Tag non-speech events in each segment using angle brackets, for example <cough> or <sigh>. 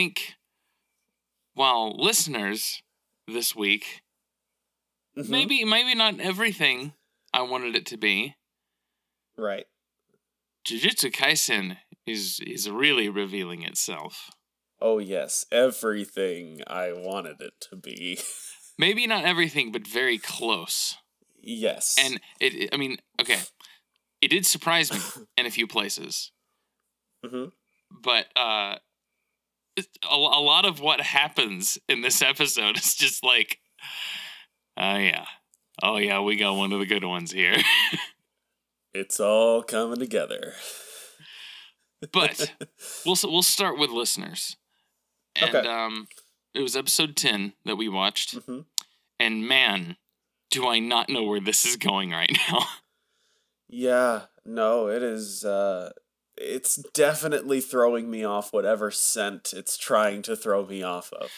Think while listeners this week, Mhm. maybe maybe not everything I wanted it to be. Right. Jujutsu Kaisen is is really revealing itself. Oh yes, everything I wanted it to be. <laughs> Maybe not everything, but very close. yes. And it, it- I mean, okay, it did surprise me <laughs> in a few places, hmm but uh, a, a lot of what happens in this episode <laughs> is just like, oh yeah, oh yeah, we got one of the good ones here. <laughs> it's all coming together. but <laughs> we'll we'll start with listeners, and Okay. um, it was episode ten that we watched, Mhm. and man, do I not know where this is going right now. Yeah, no, it is uh it's definitely throwing me off whatever scent it's trying to throw me off of.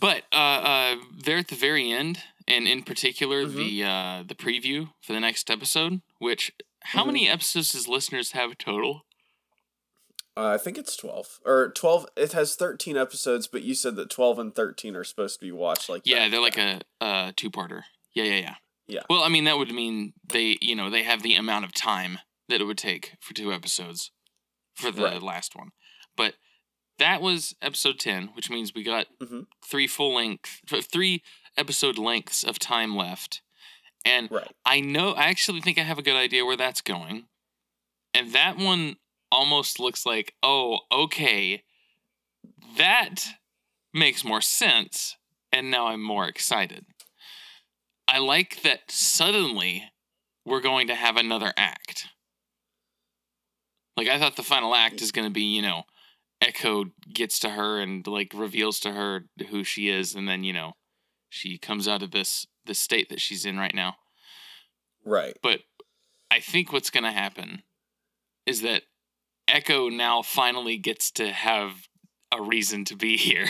But uh, uh, there at the very end, and in particular Mhm. the uh, the preview for the next episode, which how Mhm. many episodes does listeners have total? Uh, I think it's 12 or 12 it has 13 episodes, but you said that 12 and 13 are supposed to be watched like Yeah, they're like a, uh two parter. Yeah, yeah, yeah. Yeah. Well, I mean that would mean they you know they have the amount of time that it would take for two episodes for the Right. last one, but that was episode ten, which means we got Mhm. three full length, three episode lengths of time left, and Right. I know I actually think I have a good idea where that's going. And that one almost looks like, oh, okay. That makes more sense. And now I'm more excited. I like that suddenly we're going to have another act. Like I thought the final act is going to be, you know, Echo gets to her and like reveals to her who she is and then, you know, she comes out of this this state that she's in right now. Right. But I think what's going to happen is that Echo now finally gets to have a reason to be <laughs> here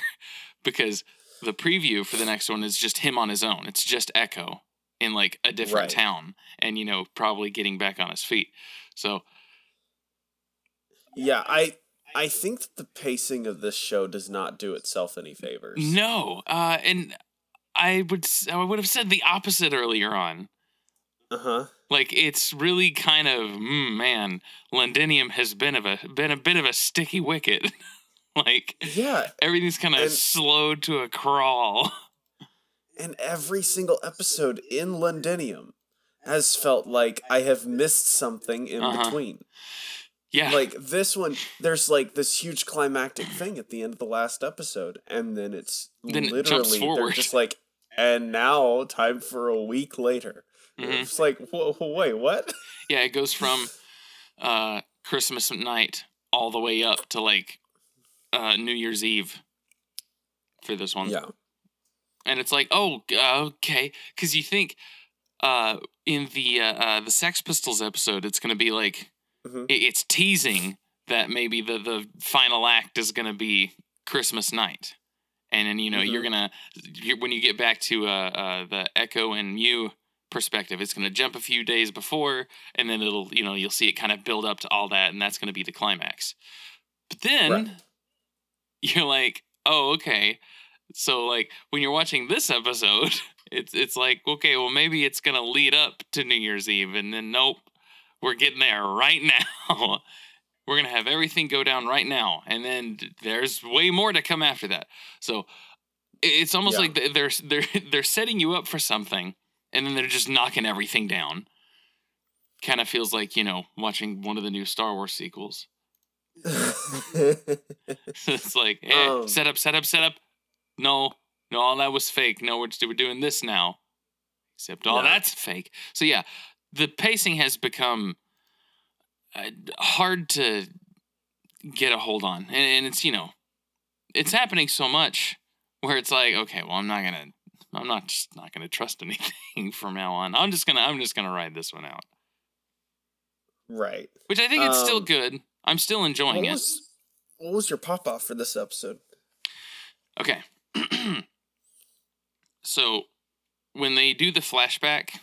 because the preview for the next one is just him on his own. It's just Echo in like a different Right. town and you know probably getting back on his feet. So Yeah, I I think that the pacing of this show does not do itself any favors. no, uh and I would I would have said the opposite earlier on. Uh-huh. Like it's really kind of mm, man, Londinium has been of a been a bit of a sticky wicket. <laughs> like Yeah, everything's kind of slowed to a crawl. <laughs> and every single episode in Londinium has felt like I have missed something in Uh-huh. between. Yeah, Like this one, there's like this huge climactic thing at the end of the last episode, and then it's Then it literally jumps they're just like, and now time for a week later. Mhm. It's like, whoa, wait, what? <laughs> yeah, it goes from uh Christmas night all the way up to like uh New Year's Eve for this one. Yeah, and it's like oh okay because you think uh in the uh, uh the sex pistols episode it's gonna be like Mhm. it's teasing that maybe the the final act is gonna be christmas night. And then you know you're gonna you when you get back to uh, uh the echo and mew perspective it's gonna jump a few days before and then it'll you know you'll see it kind of build up to all that and that's gonna be the climax. But then Right. <laughs> you're like oh okay. So like when you're watching this episode, <laughs> it's it's like okay, well maybe it's gonna lead up to New Year's Eve, and then nope, we're getting there right now. <laughs> we're gonna have everything go down right now, and then there's way more to come after that. So it's almost Yeah. like they're they're <laughs> they're setting you up for something, and then they're just knocking everything down. Kind of feels like you know watching one of the new Star Wars sequels. <laughs> it's like eh, Um, set up, set up, set up. No, no, all that was fake. No, we're, just, we're doing this now. Except all that's fake. So yeah, the pacing has become uh, hard to get a hold on, and, and it's you know, it's happening so much where it's like, okay, well, I'm not gonna, I'm not just not gonna trust <laughs> anything from now on. I'm just gonna, I'm just gonna ride this one out, right. which I think it's still Um, good. I'm still enjoying What it. was what was your pop off for this episode? Okay. <clears throat> so when they do the flashback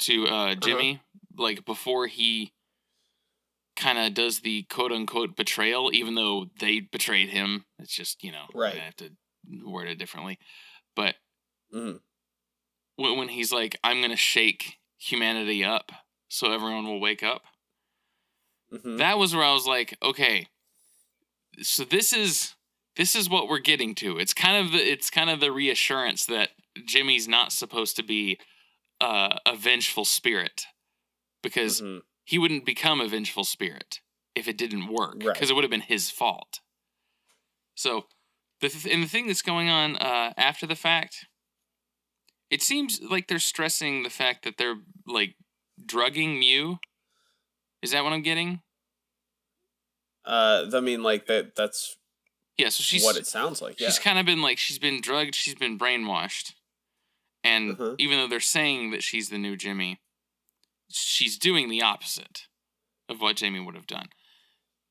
to uh Jimmy, like before he kind of does the quote unquote betrayal, even though they betrayed him. It's just you know Right. I have to word it differently, but Mhm. when, when he's like, "I'm gonna shake humanity up so everyone will wake up," Mhm. that was where I was like, okay, so this is this is what we're getting to. It's kind of the it's kind of the reassurance that Jimmy's not supposed to be uh, a vengeful spirit because Mhm. he wouldn't become a vengeful spirit if it didn't work because Right. it would have been his fault. So, the th- and the thing that's going on uh, after the fact, it seems like they're stressing the fact that they're like drugging Mew. Is that what I'm getting? Uh, I mean, like that. That's Yeah. So she's what it sounds like. Yeah. she's kind of been like she's been drugged, she's been brainwashed, and Uh-huh. even though they're saying that she's the new Jimmy, she's doing the opposite of what Jamie would have done.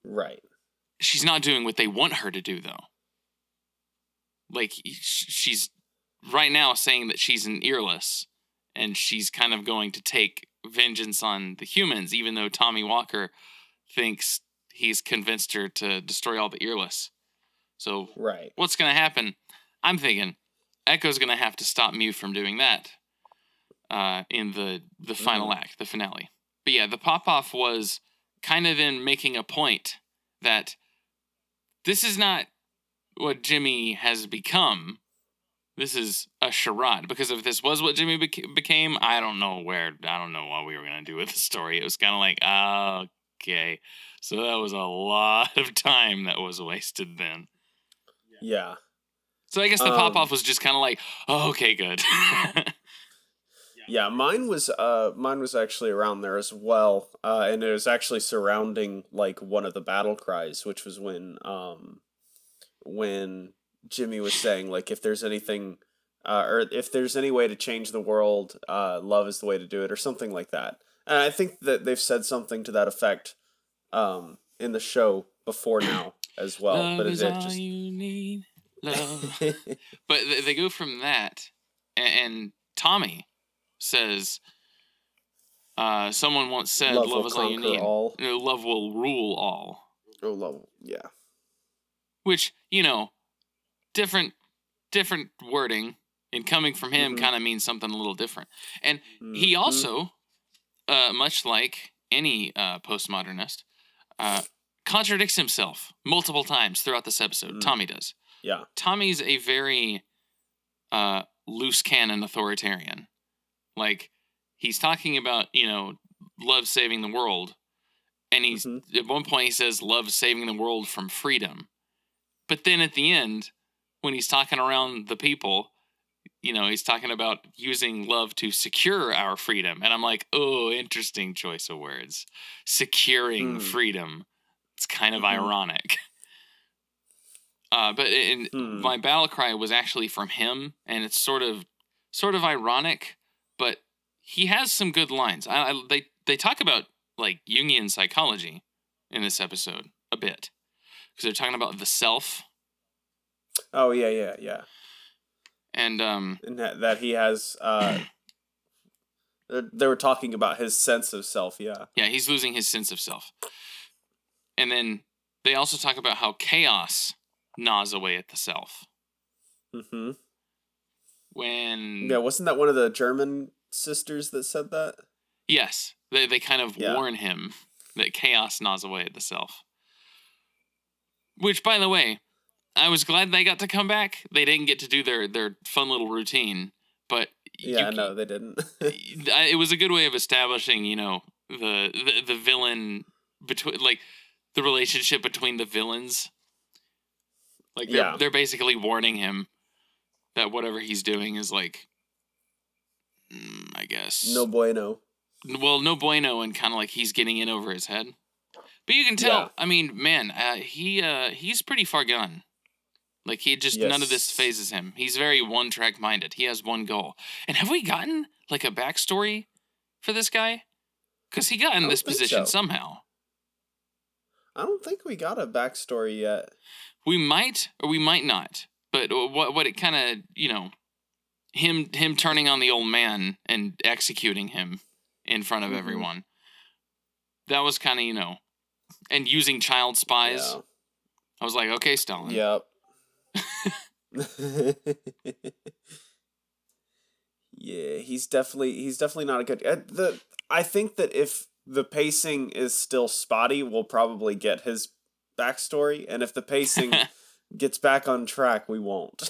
right. she's not doing what they want her to do though like she's right now saying that she's an earless and she's kind of going to take vengeance on the humans even though tommy walker thinks he's convinced her to destroy all the earless so Right. what's going to happen i'm thinking echo's going to have to stop mew from doing that uh, in the the final act the finale but yeah the pop-off was kind of in making a point that this is not what Jimmy has become. This is a charade. Because if this was what Jimmy bec- became, I don't know where, I don't know what we were going to do with the story. It was kind of like, okay. So that was a lot of time that was wasted then. Yeah. So I guess the Um, pop off was just kind of like, oh, okay, good. <laughs> Yeah, mine was uh mine was actually around there as well. Uh and it was actually surrounding like one of the battle cries, which was when um when Jimmy was saying like if there's anything uh or if there's any way to change the world, uh love is the way to do it or something like that. And I think that they've said something to that effect um in the show before now as well, love but it, is it all just. Love. <laughs> <laughs> But th- they go from that, and, Tommy says, uh, someone once said, love, "Love, is all you need. all. Love will rule all." Oh, love. Yeah. Which you know, different, different wording, and coming from him Mhm. kind of means something a little different. And he Mhm. also, uh, much like any uh, postmodernist, uh, contradicts himself multiple times throughout this episode. Mm. Tommy does. Yeah. Tommy's a very uh, loose cannon authoritarian. Like he's talking about you know love saving the world, and he's Mhm. at one point he says love saving the world from freedom, but then at the end when he's talking around the people. You know, he's talking about using love to secure our freedom. And I'm like, oh, interesting choice of words. Securing Hmm. freedom. It's kind of Mhm. ironic. <laughs> Uh, but in, Hmm. my battle cry was actually from him, and it's sort of sort of ironic, but he has some good lines. I, I, they they talk about like Jungian psychology in this episode a bit because they're talking about the self Oh yeah, yeah, yeah. and um and that, that he has uh <clears throat> they they were talking about his sense of self yeah yeah he's losing his sense of self, and then they also talk about how chaos gnaws away at the self Mm-hmm. when yeah wasn't that one of the german sisters that said that Yes, they they kind of Yeah. warn him that chaos gnaws away at the self. Which, by the way, I was glad they got to come back. They didn't get to do their their fun little routine, but yeah you- no they didn't <laughs> it was a good way of establishing, you know, the the, the villain between like the relationship between the villains. Like they're Yeah. they're basically warning him that whatever he's doing is like, mm, I guess no bueno well, no bueno, and kind of like he's getting in over his head. But you can tell. Yeah. I mean, man, uh, he uh, he's pretty far gone. Like he just none of this fazes him. He's very one track minded. He has one goal. And have we gotten like a backstory for this guy? Because he got in this position so. somehow. i don't think we got a backstory yet We might or we might not. But what what it kind of you know him him turning on the old man and executing him in front of Mhm. everyone. That was kind of you know and using child spies. Yeah. I was like, okay, Stalin. Yep. <laughs> yeah, he's definitely he's definitely not a good. Uh, the I think that if the pacing is still spotty, we'll probably get his backstory, and if the pacing <laughs> gets back on track, we won't.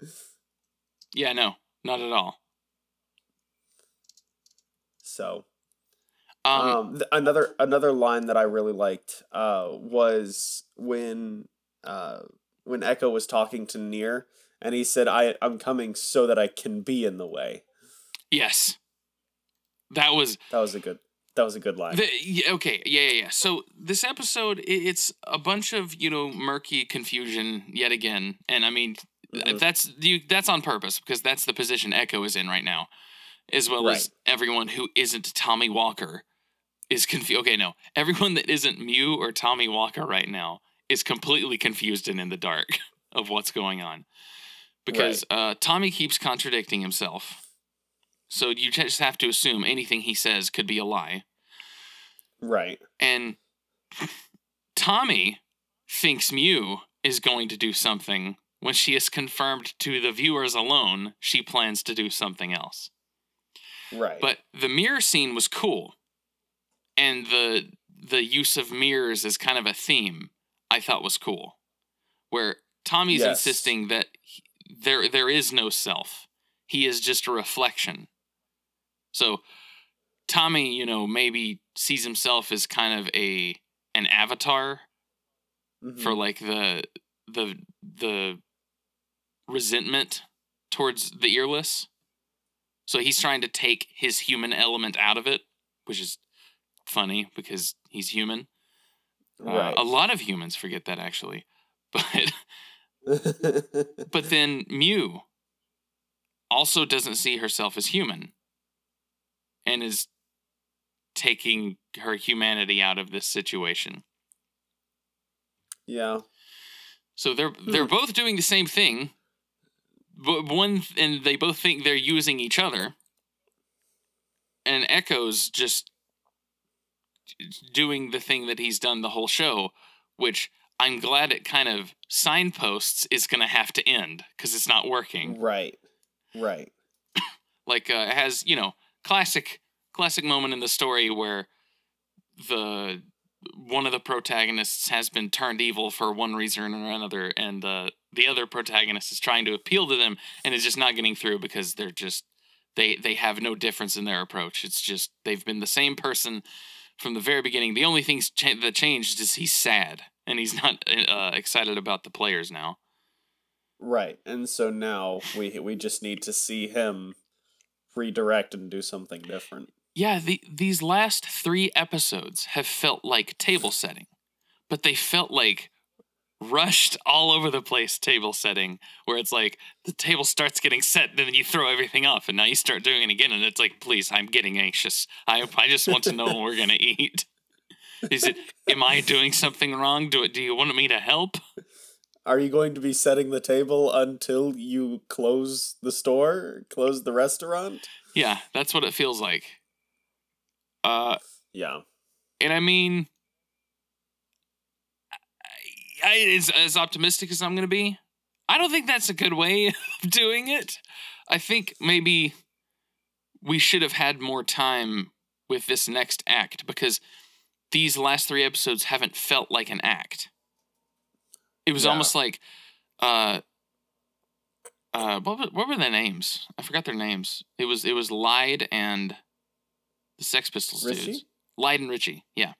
<laughs> yeah, no, not at all. So, Um, um, th- another another line that I really liked uh, was when uh, when Echo was talking to Near, and he said, "I I'm coming so that I can be in the way." yes, that was That was a good. That was a good line. The, okay, yeah, yeah, yeah. So this episode, it's a bunch of you know murky confusion yet again, and I mean Mhm. that's you that's on purpose because that's the position Echo is in right now, as well as everyone who isn't Tommy Walker is confused. Okay, no, everyone that isn't Mew or Tommy Walker right now is completely confused and in the dark <laughs> of what's going on because uh, Tommy keeps contradicting himself. So you just have to assume anything he says could be a lie. Right. And Tommy thinks Mew is going to do something when she is confirmed to the viewers alone she plans to do something else. Right. But the mirror scene was cool. And the the use of mirrors as kind of a theme I thought was cool. Where Tommy's Yes. insisting that he- there there is no self. He is just a reflection. So Tommy, you know, maybe sees himself as kind of a an avatar Mhm. for like the the the resentment towards the earless. So he's trying to take his human element out of it, which is funny because he's human. Uh, right. a lot of humans forget that actually. <laughs> But <laughs> but then Mew also doesn't see herself as human and is taking her humanity out of this situation. yeah. So they're they're both doing the same thing. But one and they both think they're using each other. And Echo's just doing the thing that he's done the whole show, which I'm glad it kind of signposts is going to have to end because it's not working. Right. Right. <coughs> Like uh, it has, you know, classic classic moment in the story where the one of the protagonists has been turned evil for one reason or another, and uh, the other protagonist is trying to appeal to them and is just not getting through because they're just they they have no difference in their approach. It's just they've been the same person from the very beginning. The only thing cha- that changed is he's sad and he's not uh, excited about the players now. Right. And so now we we just need to see him redirect and do something different. Yeah, the, these last three episodes have felt like table setting, but they felt like rushed all over the place table setting, where it's like the table starts getting set, and then you throw everything off, and now you start doing it again, and it's like, please, I'm getting anxious. I I just want to know what we're gonna eat. <laughs> Is it? Am I doing something wrong? Do it? Do you want me to help? Are you going to be setting the table until you close the store, close the restaurant? Yeah, that's what it feels like. Uh, Yeah. And I mean, I, as, as optimistic as I'm going to be, I don't think that's a good way <laughs> of doing it. I think maybe we should have had more time with this next act because these last three episodes haven't felt like an act. It was Yeah. almost like, uh, uh, what were, what were their names? I forgot their names. It was it was Lied and the Sex Pistols Richie? dudes. Lied and Richie. Yeah.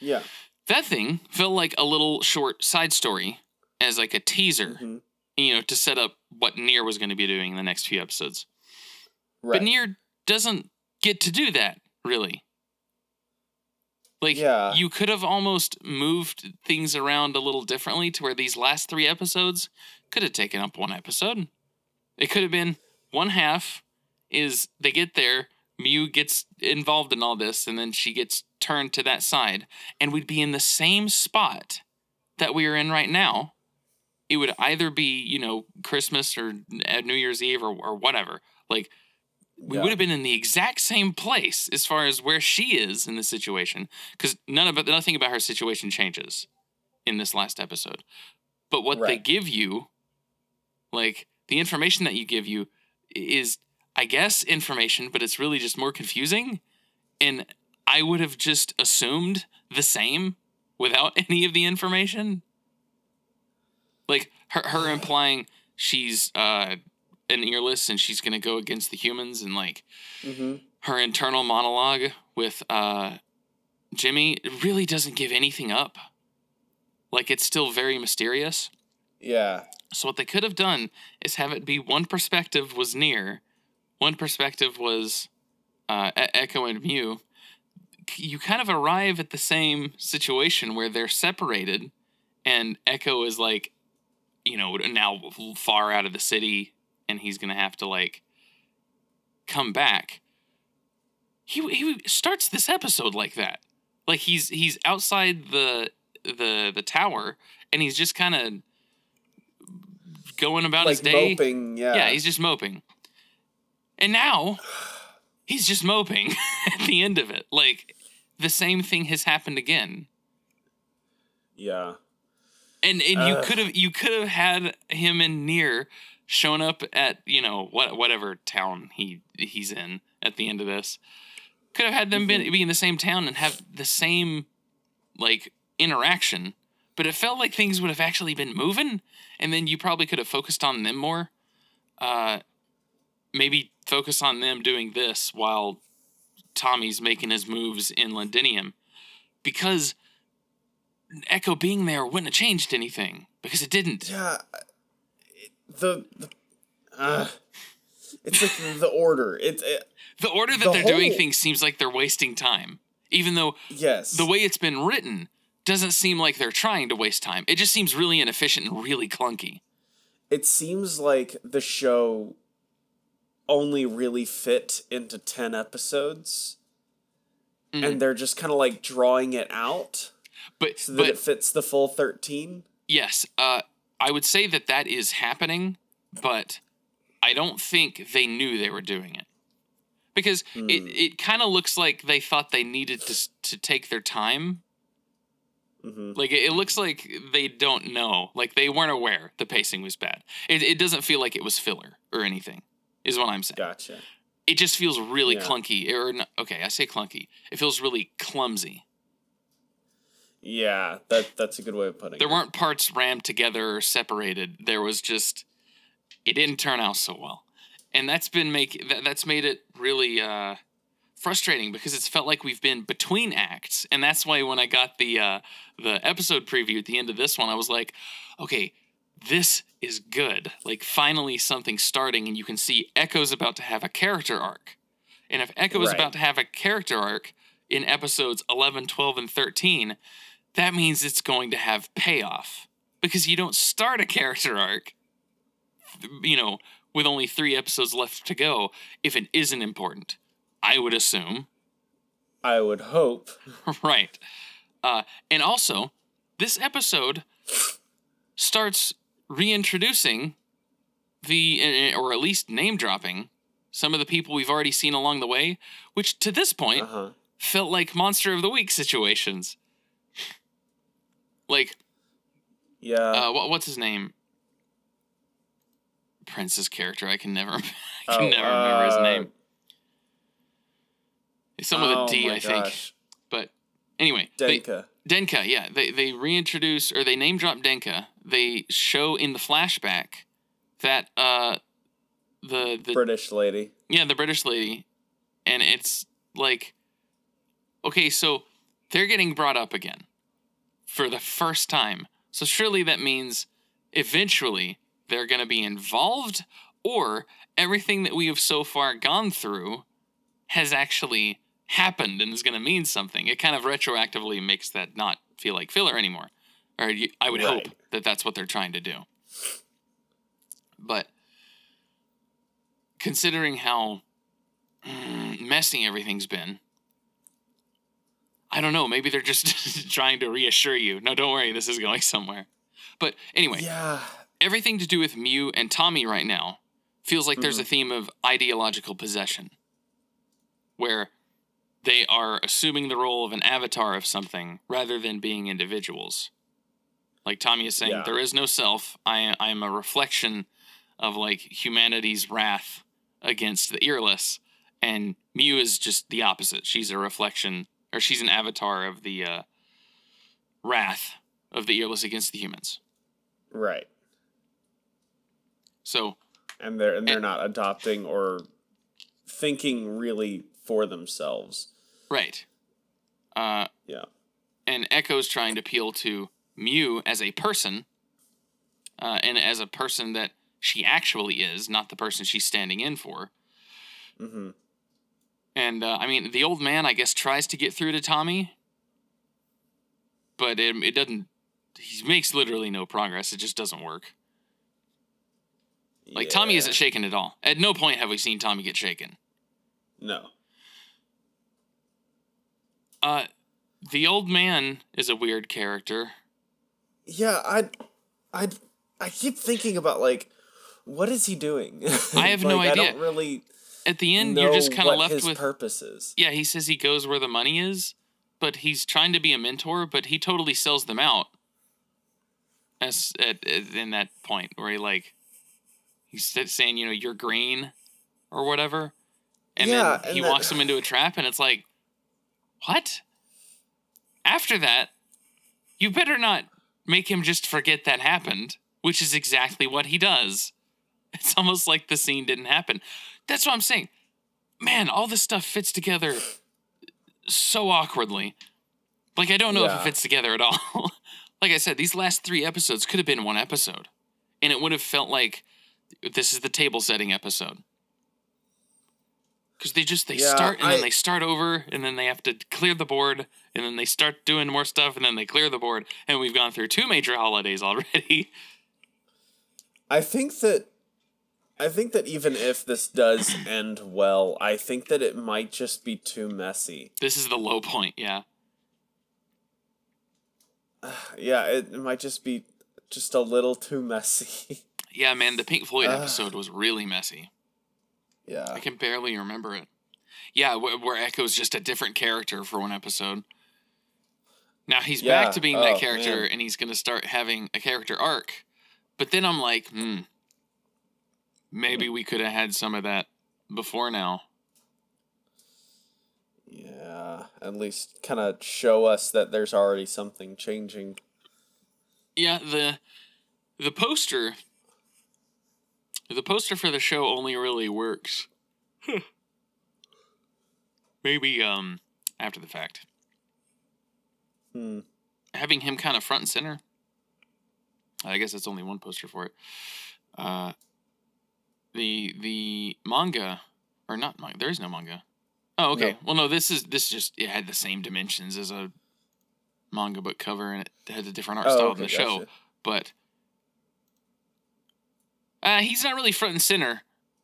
Yeah. That thing felt like a little short side story as like a teaser, Mhm. you know, to set up what Near was going to be doing in the next few episodes. Right. But Near doesn't get to do that, really. Like Yeah. you could have almost moved things around a little differently to where these last 3 episodes could have taken up one episode. It could have been one half is they get there, Mew gets involved in all this, and then she gets turned to that side, and we'd be in the same spot that we are in right now. It would either be, you know, Christmas or New Year's Eve or, or whatever. Like, we Yeah. would have been in the exact same place as far as where she is in the situation because none of it, nothing about her situation changes in this last episode. But what they give you, like the information that you give you, is I guess information, but it's really just more confusing. And I would have just assumed the same without <laughs> any of the information. Like her, her implying she's uh, an earless and she's gonna go against the humans, and like Mm-hmm. her internal monologue with uh, Jimmy really doesn't give anything up. Like it's still very mysterious. Yeah. So what they could have done is have it be one perspective was near, one perspective was uh, Echo and Mew. You kind of arrive at the same situation where they're separated, and Echo is like, you know, now far out of the city, and he's gonna have to like come back. He he starts this episode like that, like he's he's outside the the the tower, and he's just kind of going about his day. moping. Yeah. Yeah, he's just moping. And now <sighs> he's just moping <laughs> at the end of it. Like the same thing has happened again. yeah. And and you Ugh. could have you could have had him and Near shown up at, you know, what whatever town he he's in at the end of this. Could have had them been, be in the same town and have the same like interaction. But it felt like things would have actually been moving, and then you probably could have focused on them more. Uh, maybe focus on them doing this while Tommy's making his moves in Londinium, because Echo being there wouldn't have changed anything because it didn't. Yeah. The, the uh, it's like the order. It's it, The order that The they're doing things seems like they're wasting time, even though yes. the way it's been written doesn't seem like they're trying to waste time. It just seems really inefficient and really clunky. it seems like the show only really fit into 10 episodes Mhm. and they're just kind of like drawing it out But so that but it fits the full 13 yes, uh, I would say that that is happening, but I don't think they knew they were doing it because it Hmm. it kind of looks like they thought they needed to to take their time. hmm Like it, it looks like they don't know, like they weren't aware the pacing was bad. It it doesn't feel like it was filler or anything. Is what I'm saying. gotcha It just feels really Yeah. clunky, or okay, I say clunky. It feels really clumsy. Yeah that that's a good way of putting There it There weren't parts rammed together or separated. There was just it didn't turn out so well, and that's been make that, that's made it really uh, frustrating because it's felt like we've been between acts, and that's why when I got the uh, the episode preview at the end of this one, I was like, okay, this is good. Like finally something starting, and you can see Echo's about to have a character arc, and if Echo is Right. about to have a character arc in episodes 11, 12, and 13, that means it's going to have payoff because you don't start a character arc you know with only 3 episodes left to go if it isn't important i would assume. I would hope. <laughs> Right. Uh, and also this episode starts reintroducing the eh, or at least name dropping some of the people we've already seen along the way which to this point uh-huh. felt like monster of the week situations like yeah uh, what, what's his name? Prince's character. I can never, <laughs> I can Oh, never remember his uh, name. It's with oh a D, I think. gosh. But anyway, they- denka Denka. Yeah, they they reintroduce or they name drop Denka. They show in the flashback that uh the the british lady yeah, the British lady. And it's like, okay, so they're getting brought up again for the first time. So surely that means eventually they're going to be involved, or everything that we have so far gone through has actually happened and is going to mean something. It kind of retroactively makes that not feel like filler anymore. Or I would hope that that's what they're trying to do. But considering how mm, messy everything's been, I don't know. Maybe they're just <laughs> trying to reassure you. No, don't worry. This is going <laughs> somewhere. But anyway, yeah everything to do with Mew and Tommy right now feels like there's a Mhm. theme of ideological possession where they are assuming the role of an avatar of something rather than being individuals. Like Tommy is saying, Yeah. there is no self. I I am a reflection of like humanity's wrath against the earless, and Mew is just the opposite. She's a reflection, or she's an avatar of the uh, wrath of the earless against the humans. Right. So And they're and they're And- not adopting or thinking really for themselves. right, uh, Yeah. and Echo's trying to appeal to Mew as a person, uh, and as a person that she actually is, not the person she's standing in for. Mm hmm And uh, I mean, the old man, I guess, tries to get through to Tommy, but it, it doesn't. He makes literally no progress. It just doesn't work. Like Tommy isn't shaken at all. At no point have we seen Tommy get shaken. No. Uh, the old man is a weird character. Yeah, I, I, I keep thinking about like, what is he doing? I have <laughs> no idea. I don't really At the end, you're just kind of left with. purpose is. yeah, he says he goes where the money is, but he's trying to be a mentor, but he totally sells them out. As at, at in that point where he like, he's saying, you know, you're green, or whatever, and Yeah, then he and that- walks them into a trap, and it's like, what? After that, you better not make him just forget that happened, which is exactly what he does. It's almost like the scene didn't happen. That's what I'm saying. Man, all this stuff fits together so awkwardly. Like I don't know if it fits together at all. <laughs> like I said, these last three episodes could have been one episode, and it would have felt like this is the table setting episode. Because they just they Yeah, start and then they start over, and then they have to clear the board, and then they start doing more stuff, and then they clear the board, and we've gone through two major holidays already. <laughs> I think that I think that even if this does end well, I think that it might just be too messy. this is the low point, yeah. <sighs> Yeah, it, it might just be just a little too messy. <laughs> Yeah, man, the Pink Floyd Ugh. episode was really messy. yeah. I can barely remember it. Yeah, where, where Echo's just a different character for one episode. Now he's Yeah, back to being oh, that character, man. and he's going to start having a character arc. But then I'm like, hmm, maybe we could have had some of that before now. Yeah, at least kind of show us that there's already something changing. Yeah, the the poster the poster for the show only really works. <laughs> Maybe um after the fact. Hmm. having him kind of front and center. I guess that's only one poster for it. Uh, the the manga, or not manga. There is no manga. Oh, okay. No. Well, no. This is this just it had the same dimensions as a manga book cover, and it had a different art Oh, style okay, than the show. gotcha. But uh, he's not really front and center.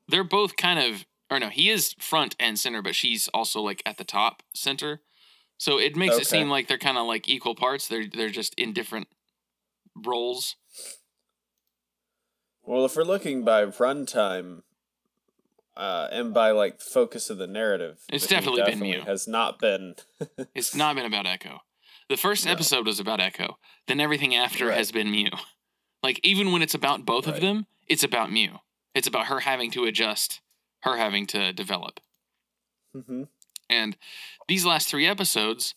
They're both kind of, or no, he is front and center, but she's also like at the top center. So it makes it seem like they're kind of like equal parts. They're they're just in different roles. Well, if we're looking by runtime, uh, and by like focus of the narrative, It's he definitely been Mew. Has not been. <laughs> It's not been about Echo. The first No. episode was about Echo. Then everything after Right. has been Mew. Like even when it's about both of them, it's about Mew. It's about her having to adjust, her having to develop. hmm And these last three episodes,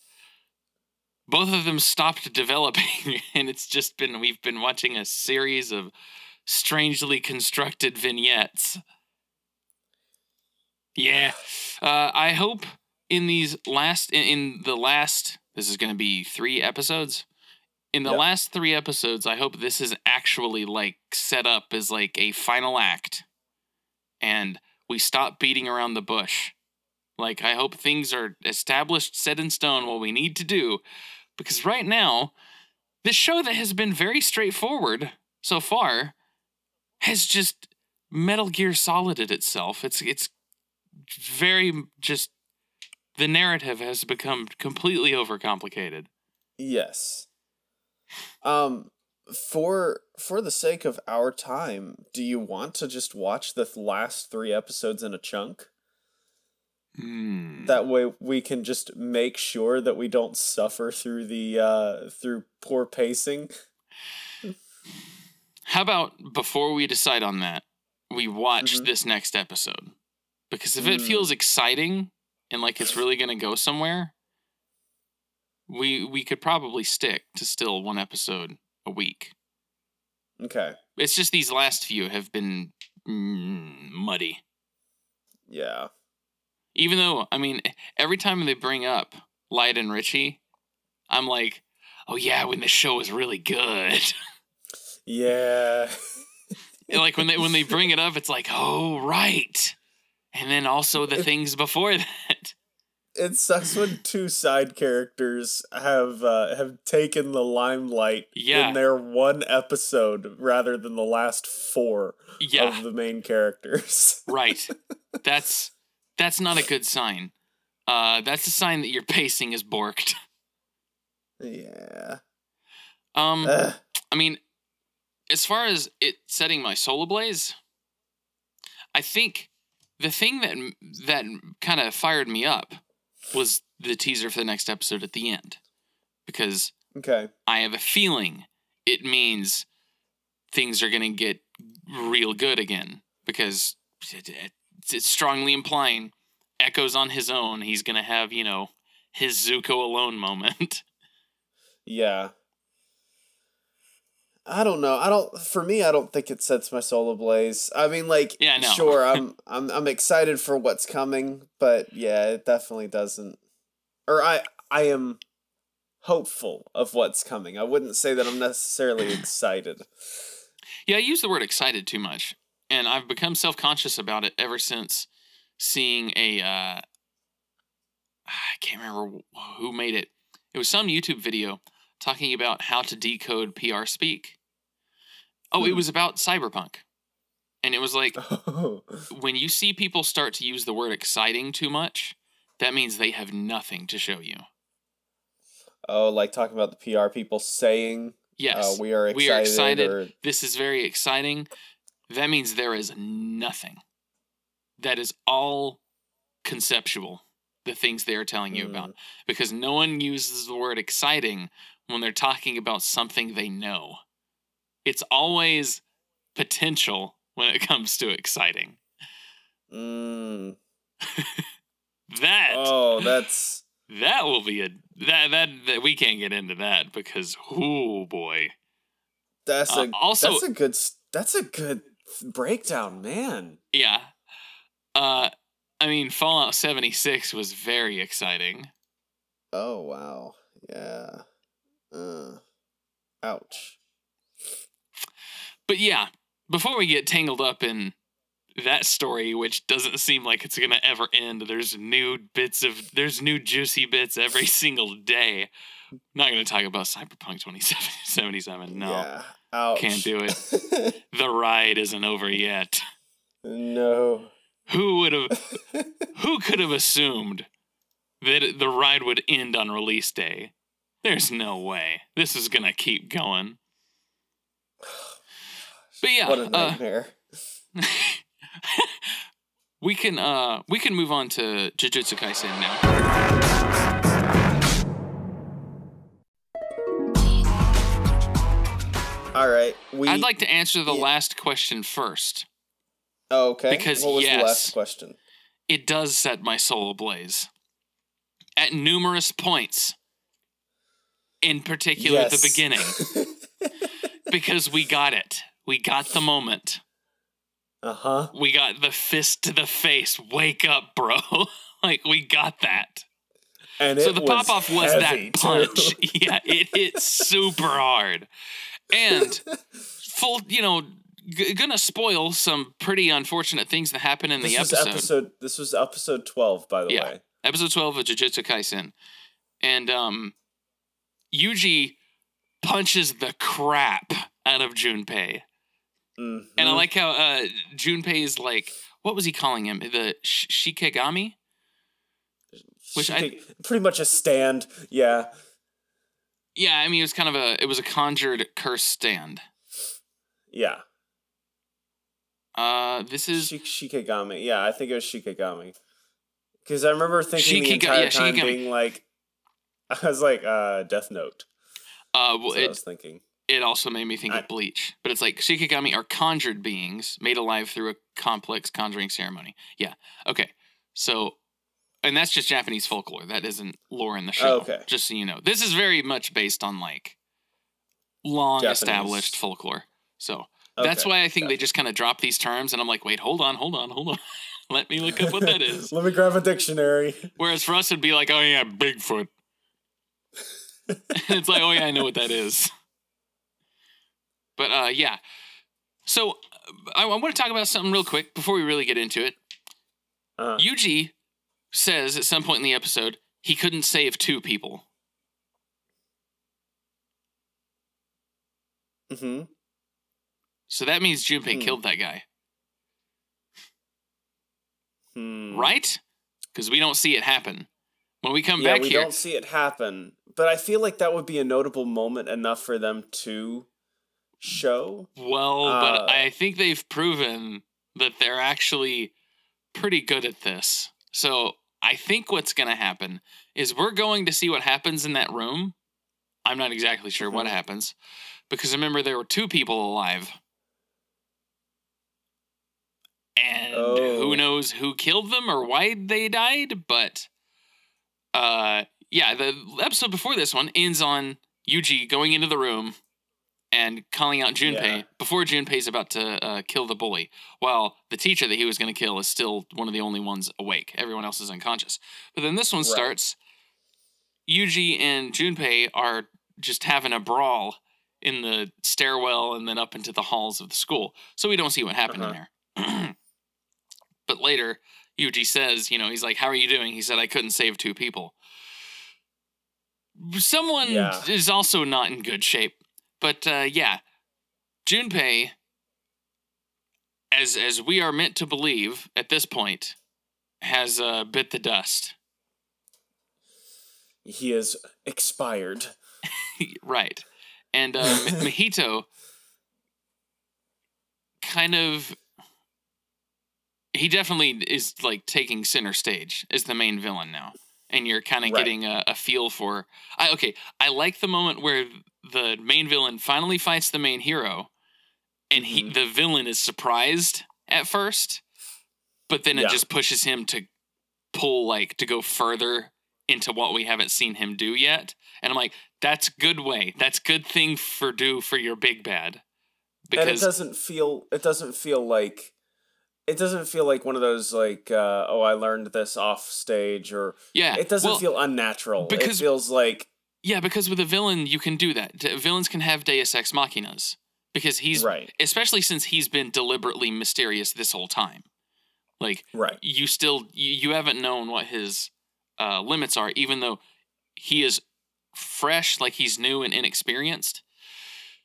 both of them stopped <laughs> developing, and it's just been we've been watching a series of strangely constructed vignettes. Yeah, uh, I hope in these last in, in the last this is going to be three episodes. In the Yep. last three episodes, I hope this is actually like set up as like a final act, and we stop beating around the bush. Like, I hope things are established, set in stone, what we need to do. Because right now, this show that has been very straightforward so far has just Metal Gear Solided itself. It's it's very just the narrative has become completely overcomplicated. Yes. Um, for for the sake of our time, do you want to just watch the last three episodes in a chunk? Hmm. That way we can just make sure that we don't suffer through the uh through poor pacing. How about before we decide on that, we watch Mhm. this next episode? Because if it Mm. feels exciting and like it's really going to go somewhere, we we could probably stick to still one episode a week. Okay. It's just these last few have been mm, muddy. Yeah. Even though, I mean, every time they bring up Light and Richie, I'm like, oh yeah, when the show is really good. <laughs> Yeah. Like when they when they <laughs> bring it up, it's like, oh right. And then also the things before <laughs> that. it sucks when two side characters have uh, have taken the limelight Yeah. in their one episode rather than the last four Yeah, of the main characters. <laughs> right. That's that's not a good sign. Uh, that's a sign that your pacing is borked. yeah. Um, Ugh. I mean, as far as it setting my soul ablaze, I think the thing that that kind of fired me up was the teaser for the next episode at the end, because okay. I have a feeling it means things are going to get real good again because it, it- it's strongly implying Echo's on his own. He's going to have, you know, his Zuko alone moment. <laughs> Yeah. I don't know. I don't. For me, I don't think it sets my soul ablaze. I mean, like, Yeah, no. sure, <laughs> I'm, I'm, I'm excited for what's coming, but yeah, it definitely doesn't. Or I, I am hopeful of what's coming. I wouldn't say that I'm necessarily <clears throat> excited. Yeah, I use the word excited too much, and I've become self conscious about it ever since seeing a. Uh, I can't remember who made it. It was some YouTube video talking about how to decode PR speak. Oh, it Hmm. was about cyberpunk, and it was like oh, <laughs> when you see people start to use the word exciting too much, that means they have nothing to show you. Oh, like talking about the PR people saying, Yes, uh, "We are excited." we are excited. Or, this is very exciting. That means there is nothing. That is all conceptual, the things they are telling you about. Because no one uses the word exciting when they're talking about something they know. It's always potential when it <laughs> comes to exciting. Mm. <laughs> That Oh, that's <laughs> that will be a that, that that we can't get into that because oh boy. that's Uh, a also that's a good that's a good breakdown, man. Yeah. Uh I mean Fallout 76 was very exciting. Oh wow, yeah. Uh, ouch. But yeah, before we get tangled up in that story which doesn't seem like it's going to ever end, there's new bits of there's new juicy bits every <laughs> single day. not going to talk about Cyberpunk 2077. No. Yeah. Ouch. Can't do it. <laughs> The ride isn't over yet. no. Who would have who could have assumed that the ride would end on release day? There's no way. This is going to keep going. <sighs> But yeah, what a uh, <laughs> we can uh we can move on to Jujutsu Kaisen now. All right. We. I'd like to answer the yeah. last question first. Oh, okay. because what was the yes. last question? It does set my soul ablaze at numerous points. In particular, at the beginning, <laughs> because we got it. We got the moment. uh huh. We got the fist to the face. Wake up, bro! <laughs> like we got that. And So the pop off was that punch. too. <laughs> yeah, it hit super hard. And full, you know, g- gonna spoil some pretty unfortunate things that happen in this the episode. episode. This was episode twelve, by the Yeah. way. Episode 12 of Jujutsu Kaisen. And um Yuji punches the crap out of Junpei. Mhm. And I like how uh Junpei is like what was he calling him? The Sh- Shikigami? which She I- pretty much a stand. Yeah. Yeah, I mean it was kind of a it was a conjured curse stand. Yeah. Uh, this is Shik- Shikigami. Yeah, I think it was Shikigami. Because I remember thinking the entire yeah, time Shikigami. being like, <laughs> I was like, uh, Death Note. uh, well, what I was thinking. it also made me think I- of Bleach, but it's like Shikigami are conjured beings made alive through a complex conjuring ceremony. Yeah, okay, so. And that's just Japanese folklore. That isn't lore in the show. okay. Just so you know, this is very much based on like long Japanese. established folklore. So That's why I think they just kind of drop these terms, and I'm like, wait, hold on, hold on, hold on. <laughs> Let me look up what that is. <laughs> Let me grab a dictionary. Whereas for us, it'd be like, oh yeah, Bigfoot. It's like, oh yeah, I know what that is. But uh, yeah. So uh, I, I want to talk about something real quick before we really get into it. Uh, Yuji says at some point in the episode he couldn't save two people. hmm So that means Junpei Hmm. killed that guy, Hmm. right? Because we don't see it happen. When we come Yeah, back we here, we don't see it happen, but I feel like that would be a notable moment enough for them to show. Well, Uh, but I think they've proven that they're actually pretty good at this. So I think what's going to happen is we're going to see what happens in that room. I'm not exactly sure what Mhm. happens because remember there were two people alive. And Oh. who knows who killed them or why they died, but uh yeah, the episode before this one ends on Yuji going into the room and calling out Junpei Yeah. before Junpei's about to uh, kill the bully, while the teacher that he was going to kill is still one of the only ones awake. Everyone else is unconscious. But then this one Right. starts. Yuji and Junpei are just having a brawl in the stairwell and then up into the halls of the school. So we don't see what happened in there. <clears throat> but later, Yuji says, you know, he's like, How are you doing? He said, I couldn't save two people. Someone Yeah. is also not in good shape. But uh, yeah, Junpei, as as we are meant to believe at this point, has uh, bit the dust. He is expired. <laughs> right. And uh, <laughs> Mahito kind of. He definitely is like taking center stage as the main villain now. And you're kind of Right. getting a, a feel for. I, okay, I like the moment where the main villain finally fights the main hero, and he Mhm. the villain is surprised at first, but then it just pushes him to pull like to go further into what we haven't seen him do yet. And I'm like, that's good way. That's good thing for do for your big bad. and it Because doesn't feel it doesn't feel like it doesn't feel like one of those like uh, oh I learned this off stage or yeah, it doesn't well, feel unnatural. because- it feels like yeah, because with a villain you can do that. Villains can have Deus Ex Machinas because he's right, especially since he's been deliberately mysterious this whole time. Like right, you still you, you haven't known what his uh, limits are, even though he is fresh, like he's new and inexperienced.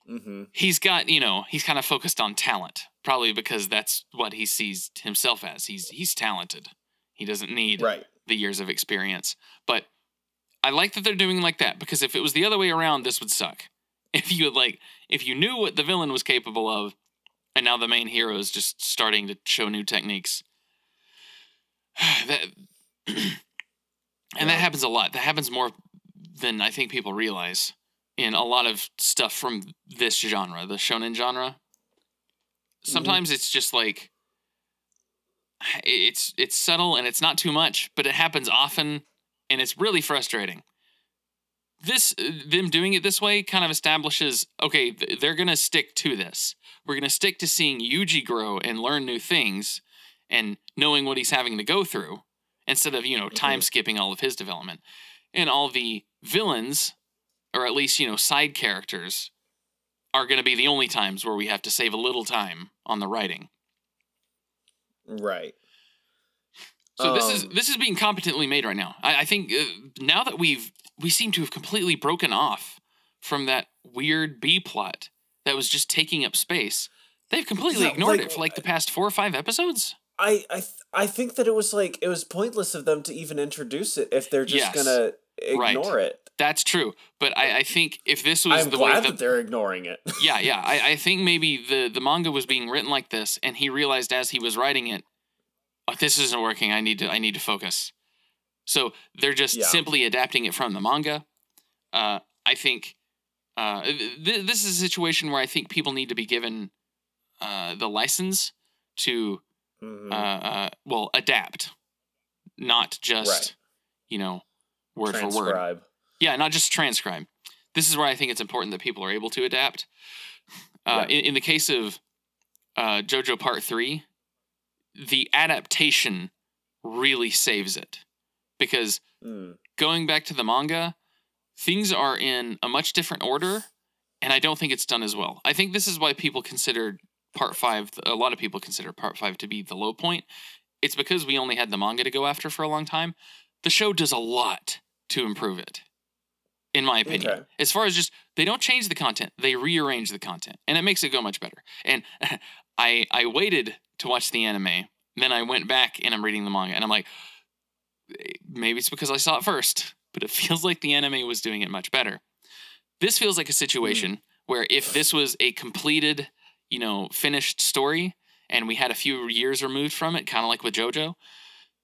Hmm he's got you know he's kind of focused on talent probably because that's what he sees himself as. He's he's talented. He doesn't need right. the years of experience. But i like that they're doing like that because if it was the other way around this would suck. <laughs> If you like if you knew what the villain was capable of and now the main hero is just starting to show new techniques. <sighs> That <clears throat> and that happens a lot. That happens more than i think people realize in a lot of stuff from this genre the shonen genre. Sometimes it's just like <sighs> it's it's subtle and it's not too much but it happens often and it's really frustrating. This them doing it this way kind of establishes okay they're gonna stick to this. We're gonna stick to seeing yuji grow and learn new things and knowing what he's having to go through instead of you know time Mhm. skipping all of his development. And all the villains or at least you know side characters are going to be the only times where we have to save a little time on the writing Right. so this is Um, this is being competently made right now i, I think uh, now that we've we seem to have completely broken off from that weird b plot that was just taking up space they've completely Yeah, ignored like, it for like the past four or five episodes I I th- I think that it was like it was pointless of them to even introduce it if they're just Yes. gonna Right. ignore it. That's true, but I, I think if this was I'm the glad way that that they're ignoring it. <laughs> yeah, yeah. I, I think maybe the the manga was being written like this, and he realized as he was writing it, oh, this isn't working. I need to I need to focus. So they're just Yeah. simply adapting it from the manga. Uh, I think uh, th- this is a situation where I think people need to be given uh, the license to Mhm. uh, uh, well adapt, not just Right. you know word for word. Yeah, not just transcribe. This is where I think it's important that people are able to adapt. Uh, Right. in, in the case of uh, JoJo Part 3, the adaptation really saves it. Because Mm. going back to the manga, things are in a much different order, and I don't think it's done as well. I think this is why people considered Part 5, a lot of people consider Part 5 to be the low point. It's because we only had the manga to go after for a long time. The show does a lot to improve it, in my opinion. Okay. As far as just, they don't change the content, they rearrange the content, and it makes it go much better. And <laughs> I, I waited to watch the anime, then I went back and I'm reading the manga, and I'm like, maybe it's because I saw it first, but it <laughs> feels like the anime was doing it much better. This feels like a situation hmm. where if this was a completed, you know, finished story and we had a few years removed from it, kind of like with JoJo,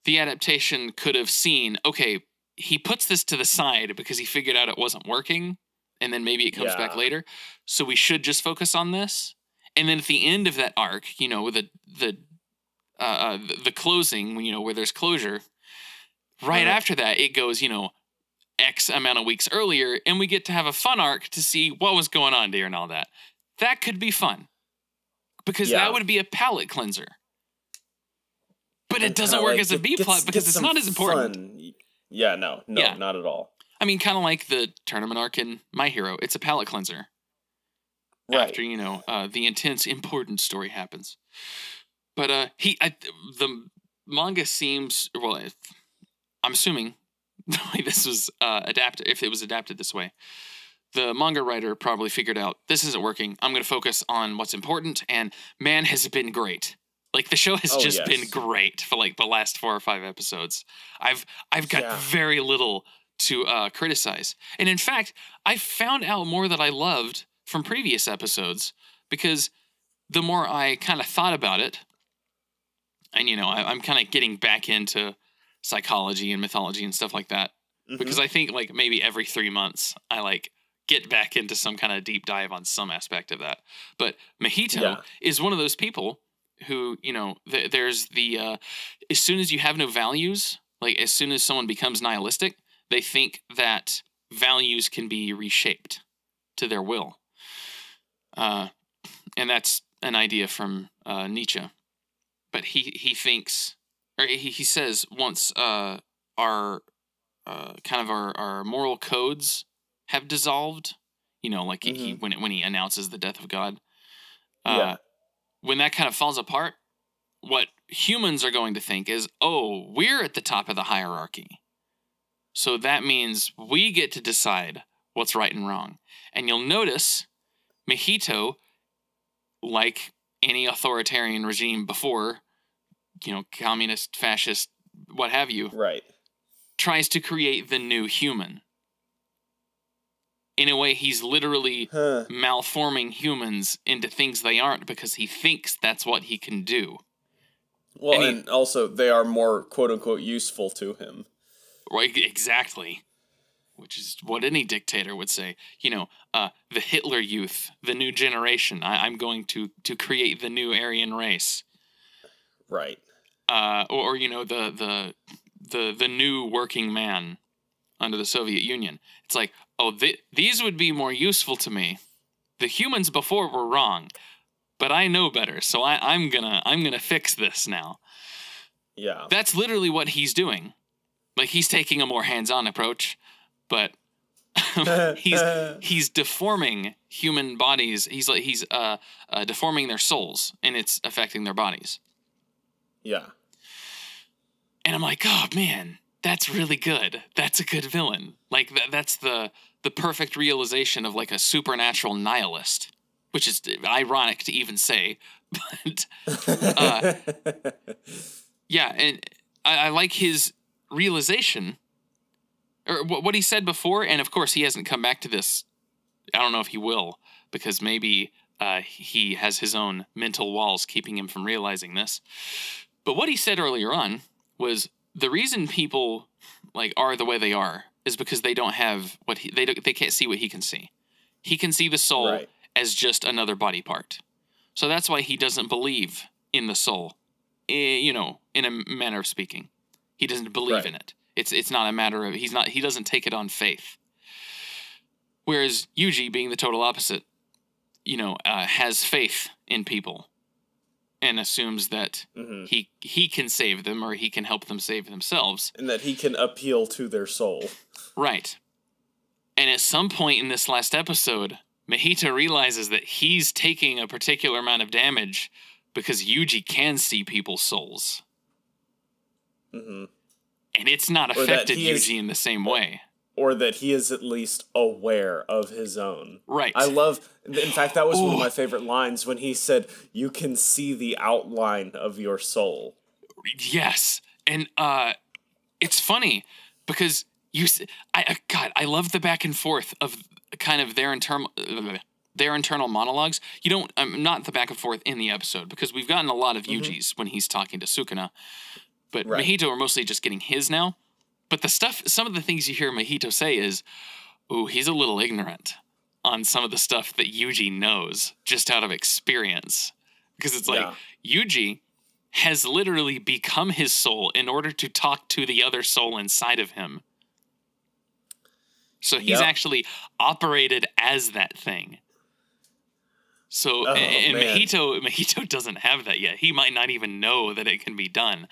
the adaptation could have seen, okay, he puts this to the side because he figured out it wasn't working and then maybe it comes back later. So we should just focus on this. And then at the end of that arc, you know, with the the uh, uh, the, the closing, you know, where there's closure, right Right. after that, it goes, you know, X amount of weeks earlier, and we get to have a fun arc to see what was going on there and all that. That could be fun because Yeah. that would be a palate cleanser. But it doesn't work like as a B plot because it's not as important. fun. Yeah, no, no, Yeah. not at all. I mean, kind of like the tournament arc in My Hero. It's a palate cleanser Right. after you know uh, the intense, important story happens. But uh, he, I, the manga seems well. If, I'm assuming <laughs> the way this was uh, adapted, if it was adapted this way, the manga writer probably figured out this isn't working. I'm going to focus on what's important, and man, has been great. Like the show has Oh, just been great for like the last four or five episodes. I've I've got Yeah. very little to uh, criticize, and in fact, I found out more that I loved from previous episodes because the more I kind of thought about it, and you know, I, I'm kind of getting back into psychology and mythology and stuff like that Mhm. because I think like maybe every three months I like get back into some kind of deep dive on some aspect of that. But Mahito Yeah. is one of those people who you know th- there's the uh, as soon as you have no values, like as soon as someone becomes nihilistic, they think that values can be reshaped to their will. Uh, and that's an idea from uh, Nietzsche. But he he thinks, or he, he says, once uh, our uh, kind of our, our moral codes have dissolved, you know, like he when it, when he announces the death of God, uh, Yeah. When that kind of falls apart, what humans are going to think is, oh, we're at the top of the hierarchy. So that means we get to decide what's right and wrong. And you'll notice Mahito, like any authoritarian regime before, you know, communist, fascist, what have you, Right. tries to create the new human. In a way, he's literally Huh. malforming humans into things they aren't because he thinks that's what he can do. Well, And he- and also they are more quote unquote useful to him. Right, exactly. Which is what any dictator would say. You know, uh, the Hitler youth, the new generation. I, I'm going to to create the new Aryan race. Right. uh, or, or you know the the the the new working man under the Soviet Union. It's like, oh, th- these would be more useful to me. The humans before were wrong, but I know better, so I, I'm gonna I'm gonna fix this now. Yeah. That's literally what he's doing. Like he's taking a more hands-on approach, but <laughs> he's <laughs> he's deforming human bodies. He's like he's uh, uh deforming their souls, and it's affecting their bodies. yeah. and I'm like, oh man, that's really good. That's a good villain. Like that, that's the the perfect realization of like a supernatural nihilist, which is ironic to even say, <laughs> but uh, yeah, and I, I like his realization or what what he said before, and of course he hasn't come back to this. I don't know if he will because maybe uh, he has his own mental walls keeping him from realizing this. But what he said earlier on was the reason people like are the way they are is because they don't have what he, they they can't see what he can see. He can see the soul Right. as just another body part. So that's why he doesn't believe in the soul. eh, You know, in a manner of speaking, he doesn't believe Right. in it. It's it's not a matter of he's not he doesn't take it on faith. Whereas Yuji, being the total opposite, you know, uh, has faith in people and assumes that hmm he he can save them or he can help them save themselves. And that he can appeal to their soul. Right. And at some point in this last episode, Mahito realizes that he's taking a particular amount of damage because Yuji can see people's souls. hmm And it's not affected he is- Yuji in the same way. Or that he is at least aware of his own. Right. I love. In fact, that was one of my favorite lines when he said, "You can see the outline of your soul." Yes, and uh, it's funny because you, I, I- God, I love the back and forth of kind of their internal, their internal monologues. You don't, um, not the back and forth in the episode because we've gotten a lot of Yuji's when he's talking to Sukuna, but Right. Mahito are mostly just getting his now. But the stuff, some of the things you hear Mahito say is, "Ooh, he's a little ignorant." On some of the stuff that Yuji knows just out of experience. Because it's like, Yeah. Yuji has literally become his soul in order to talk to the other soul inside of him. So he's Yep. actually operated as that thing. So Oh, and man. Mahito Mahito <laughs> doesn't have that yet. He might not even know that it can be done.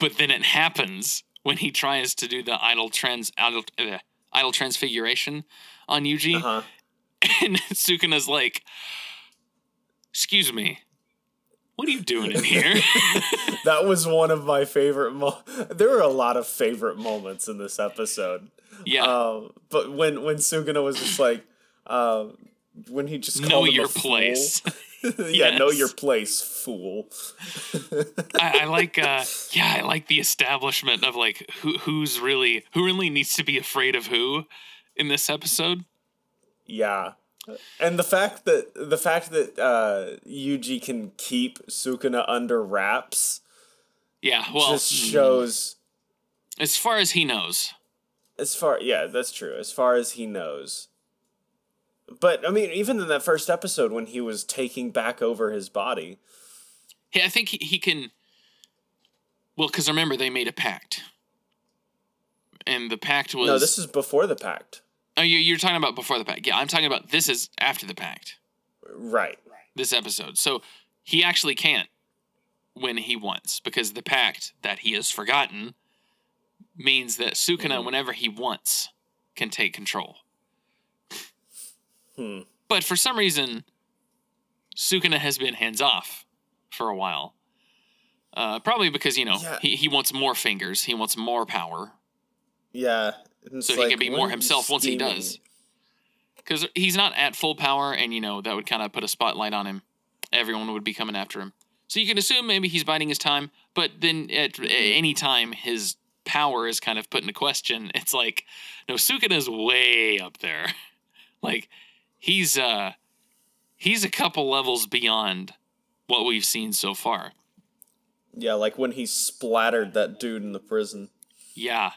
But then it happens when he tries to do the idle trans idle, uh, idle transfiguration on Yuji Uh huh. <laughs> and Sukuna's like, "Excuse me, what are you doing in here?" <laughs> That was one of my favorite. Mo- there were a lot of favorite moments in this episode. yeah, Um, but when when Sukuna was just like, uh, when he just know called him a your fool. <laughs> <laughs> yeah, know your place, fool. <laughs> I, I like, uh, yeah, I like the establishment of like who who's really who really needs to be afraid of who in this episode. Yeah. And the fact that the fact that uh, Yuji can keep Sukuna under wraps Yeah, well, just shows as far as he knows, as far yeah that's true as far as he knows. But I mean, even in that first episode when he was taking back over his body, yeah, I think he, he can. Well, because remember they made a pact, and the pact was no, this is before the pact, Oh, you, you're talking about before the pact. Yeah, I'm talking about this is after the pact. right? This episode. So he actually can't when he wants because the pact that he has forgotten means that Sukuna, Mhm. whenever he wants, can take control. Hmm. But for some reason, Sukuna has been hands off for a while. Uh, probably because you know Yeah. he, he wants more fingers, he wants more power, Yeah. so he can be more himself once he does. Because he's not at full power, and you know that would kind of put a spotlight on him. Everyone would be coming after him. So you can assume maybe he's biding his time, but then at Mm-hmm. any time his power is kind of put into question, it's like, no, Sukuna's way up there. <laughs> like he's uh he's a couple levels beyond what we've seen so far. Yeah, like when he splattered that dude in the prison. Yeah.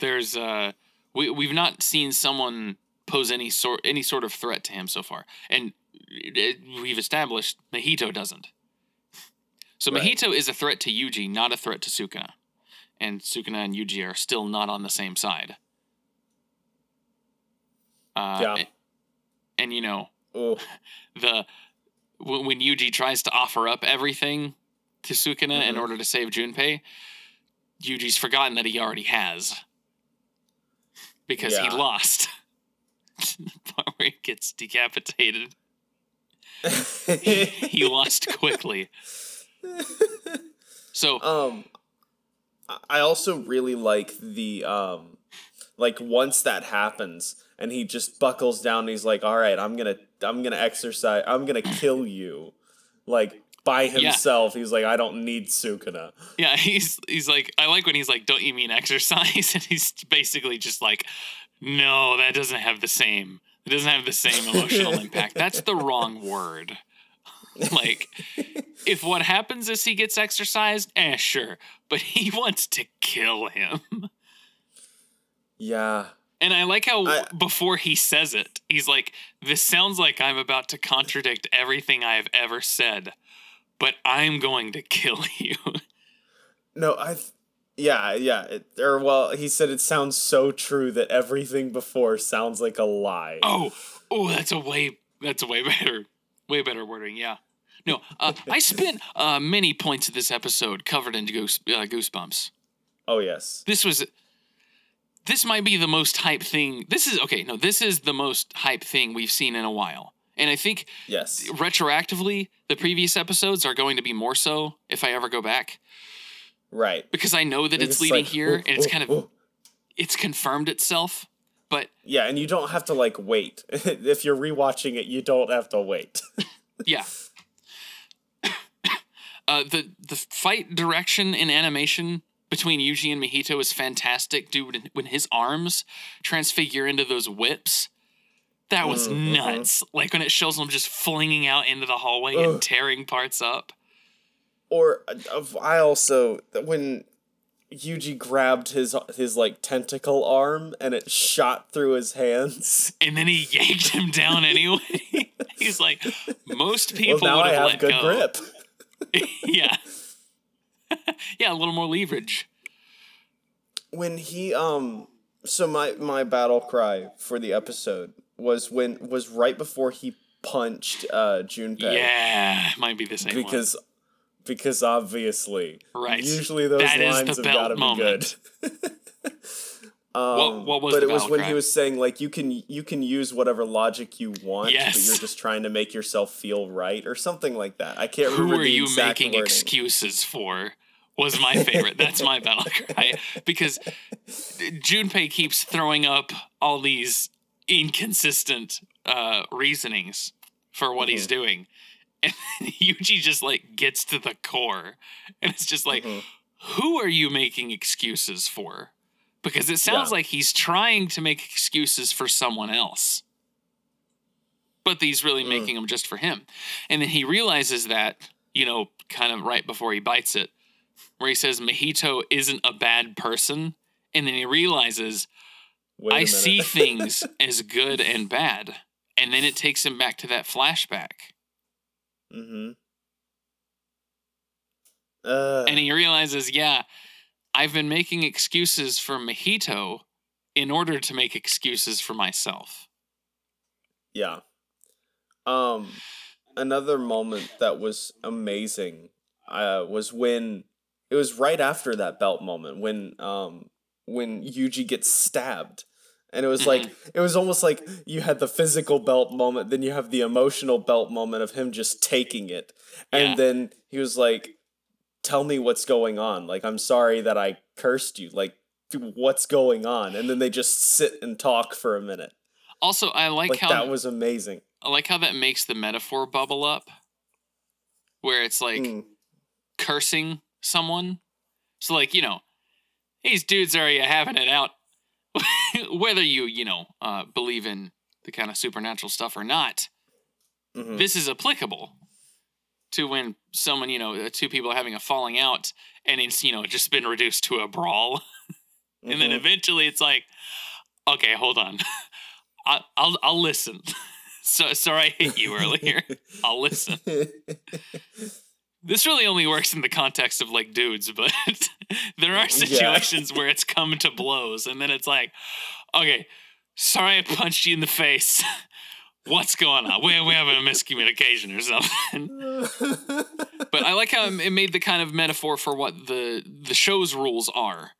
There's uh we we've not seen someone pose any sort any sort of threat to him so far. And it, we've established Mahito doesn't. So Right. Mahito is a threat to Yuji, not a threat to Sukuna. And Sukuna and Yuji are still not on the same side. Uh, Yeah. And, you know, Oh, <laughs> the when Yuji tries to offer up everything to Sukuna in Mhm. order to save Junpei, Yuji's forgotten that he already has because he lost. <laughs> the part where he gets decapitated, <laughs> he lost quickly. So um, I- I also really like the um, like once that happens and he just buckles down. and He's like, "All right, I'm gonna, I'm gonna exorcise. I'm gonna kill you." Like by himself. He's like, I don't need Sukuna. Yeah, he's he's like, I like when he's like, "Don't you mean exorcise?" <laughs> And he's basically just like, "No, that doesn't have the same. It doesn't have the same emotional <laughs> impact. That's the wrong word." <laughs> like, if what happens is he gets exorcised, eh, sure, but he wants to kill him. Yeah. And I like how I- before he says it, he's like, "This sounds like I'm about to contradict everything I have ever said, but I'm going to kill <laughs> you." No, I. Yeah, yeah. It, or well, he said it sounds so true that everything before sounds like a lie. Oh, oh, that's a way that's a way <laughs> better way better wording. Yeah. No, uh, I <laughs> spent uh, many points of this episode covered in goose, uh, goosebumps. Oh yes. This was this might be the most hype thing. This is okay. No, this is the most hype thing we've seen in a while, and I think Yes. retroactively, the previous episodes are going to be more so if I ever go back Right. because I know that it's, It's leading like, here "Oh, and it's oh, kind of oh." it's confirmed itself. But Yeah, and you don't have to like wait. <laughs> if you're rewatching it, you don't have to wait. <laughs> Yeah. <coughs> uh, the the fight direction and animation between Yuji and Mahito is fantastic, dude. When his arms transfigure into those whips, that was Mhm. nuts. Like when it shows them just flinging out into the hallway and tearing parts up. or uh, I also when Yuji grabbed his his like tentacle arm and it shot through his hands. <laughs> And then he yanked him down anyway. <laughs> He's like, most Well, people now would I have have let good go. grip. <laughs> yeah. <laughs> yeah, a little more leverage. when he um so my my battle cry for the episode was when was right before he punched uh Junpei Yeah, might be the same one. because because obviously Right. usually those That lines have got to be good. <laughs> um, What- what was but it was when cry? he was saying like you can you can use whatever logic you want, Yes. but you're just trying to make yourself feel right or something like that. I can't Who remember are the you making wording. excuses for? Was my favorite. That's my battle cry because Junpei keeps throwing up all these inconsistent uh, reasonings for what he's Mm-hmm. doing, and <laughs> Yuji just like gets to the core, and it's just like, Mhm. who are you making excuses for? Because it sounds Yeah. like he's trying to make excuses for someone else. But he's really Mm. making them just for him. And then he realizes that, you know, kind of right before he bites it, where he says Mahito isn't a bad person. And then he realizes, I see <laughs> things as good and bad. And then it takes him back to that flashback. mm-hmm. Uh, And he realizes, yeah, I've been making excuses for Mahito in order to make excuses for myself. Yeah. Um another moment that was amazing uh was when it was right after that belt moment when um when Yuji gets stabbed. And it was like it was almost like you had the physical belt moment, then you have the emotional belt moment of him just taking it. And Yeah. then he was like tell me what's going on. Like I'm sorry that I cursed you. Like what's going on? And then they just sit and talk for a minute. Also, I like, Like how that was amazing. I like how that makes the metaphor bubble up, where it's like Mm. cursing someone. So, like you know, these dudes are you having it out, <laughs> whether you you know uh, believe in the kind of supernatural stuff or not. Mhm. This is applicable to when someone you know uh, two people are having a falling out and it's you know just been reduced to a brawl, <laughs> and then Mhm. eventually it's like, okay, hold on, <laughs> I, I'll I'll listen. so sorry I hit you earlier. I'll listen. This really only works in the context of like dudes, but <laughs> there are situations where it's come to blows, and then it's like, okay, sorry I punched you in the face. <laughs> What's going on? We we having a miscommunication or something. <laughs> But I like how it made the kind of metaphor for what the the show's rules are,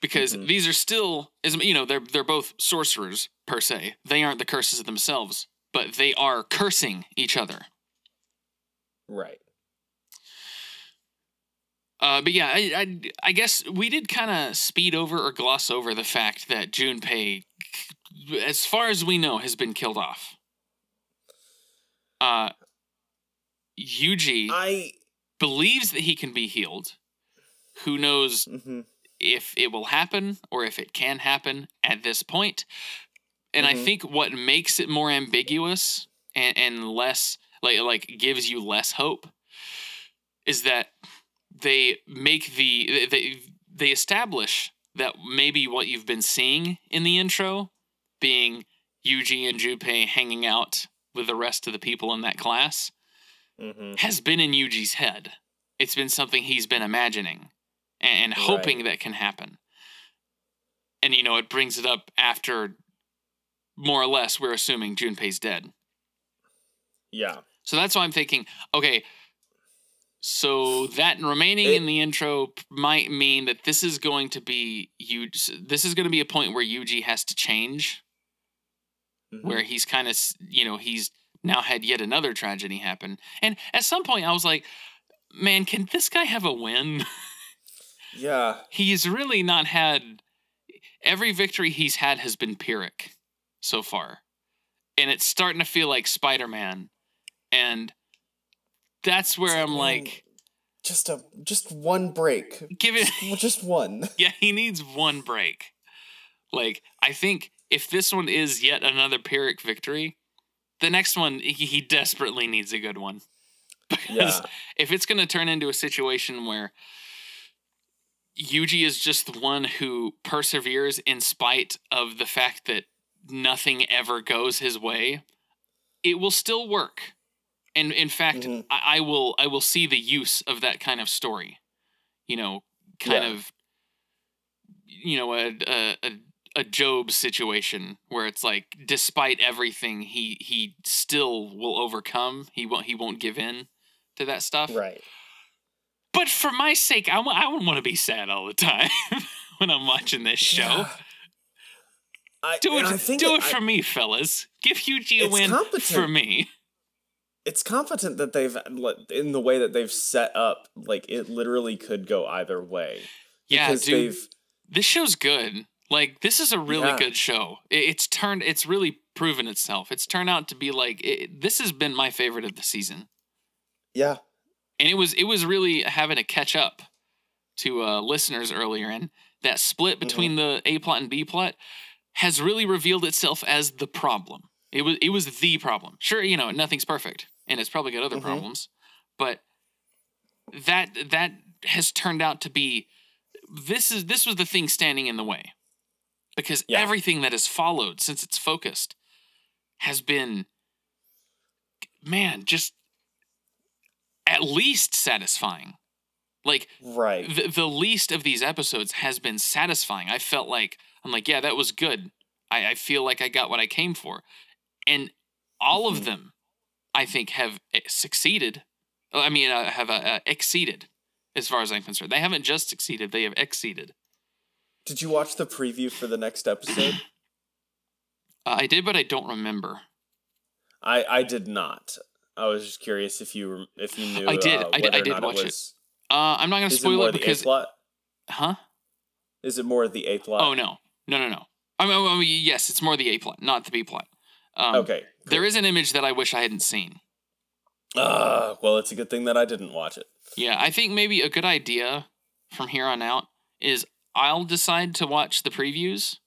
because Mhm. these are still, as you know, they're they're both sorcerers per se. They aren't the curses themselves, but they are cursing each other. right. Uh, but yeah, I, I, I guess we did kind of speed over or gloss over the fact that Junpei, as far as we know, has been killed off. Uh, Yuji I. believes that he can be healed. Who knows mhm. if it will happen or if it can happen at this point. And I Mhm. think what makes it more ambiguous and, and less like like gives you less hope is that they make the they they establish that maybe what you've been seeing in the intro being Yuji and Junpei hanging out with the rest of the people in that class Mhm. has been in Yuji's head. It's been something he's been imagining and, and hoping that can happen. And you know, it brings it up after more or less we're assuming Junpei's dead. Yeah. So that's why I'm thinking, okay, so that remaining It- in the intro might mean that this is going to be Yuji. This is going to be a point where Yuji has to change, Mhm. where he's kind of, you know, he's now had yet another tragedy happen. And at some point, I was like, man, can this guy have a win? <laughs> Yeah. he's really not had every victory he's had has been pyrrhic so far and it's starting to feel like spider-man and that's where i'm like just a just one break. give it just one. <laughs> yeah he needs one break like i think if this one is yet another pyrrhic victory the next one he, he desperately needs a good one <laughs> because Yeah. if it's going to turn into a situation where Yuji is just the one who perseveres in spite of the fact that nothing ever goes his way, it will still work. And in fact, Mhm. I, I will I will see the use of that kind of story. You know, kind Yeah. of you know, a, a a a Job situation where it's like despite everything he he still will overcome. He won't he won't give in to that stuff. Right. But for my sake, I w- I wouldn't want to be sad all the time <laughs> when I'm watching this show. Yeah. I, Do it, I do it- it I- for me, fellas. Give Yuji a win for me. It's competent that they've in the way that they've set up like it literally could go either way Yeah, because dude, they've this show's good. Like this is a really Yeah. good show. It's turned. It's really proven itself. It's turned out to be like it, this has been my favorite of the season, yeah and it was it was really having to catch up to uh, listeners earlier, and that split Mm-hmm. between the A plot and B plot has really revealed itself as the problem. It was it was the problem. Sure, you know nothing's perfect, and it's probably got other Mhm. problems, but that that has turned out to be this is this was the thing standing in the way because Yeah. everything that has followed since it's focused has been man just at least satisfying like right the, the least of these episodes has been satisfying. I felt like I'm like, yeah, that was good. I, I feel like I got what I came for, and all Mhm. of them, I think, have eh, succeeded. I mean, uh, have uh, uh, exceeded, as far as I'm concerned. They haven't just succeeded; they have exceeded. did you watch the preview for the next episode <clears throat> Uh, I did, but I don't remember. i i did not i was just curious if you if you knew I did. uh, I did- I did watch it. was, Uh, I'm not going to it spoil more it the because, a plot huh? is it more the a plot Oh no, no, no, no. I mean, I mean, yes, it's more the A plot, not the B plot. Um, okay There is an image that I wish I hadn't seen. uh, well it's a good thing that i didn't watch it Yeah, I think maybe a good idea from here on out is I'll decide to watch the previews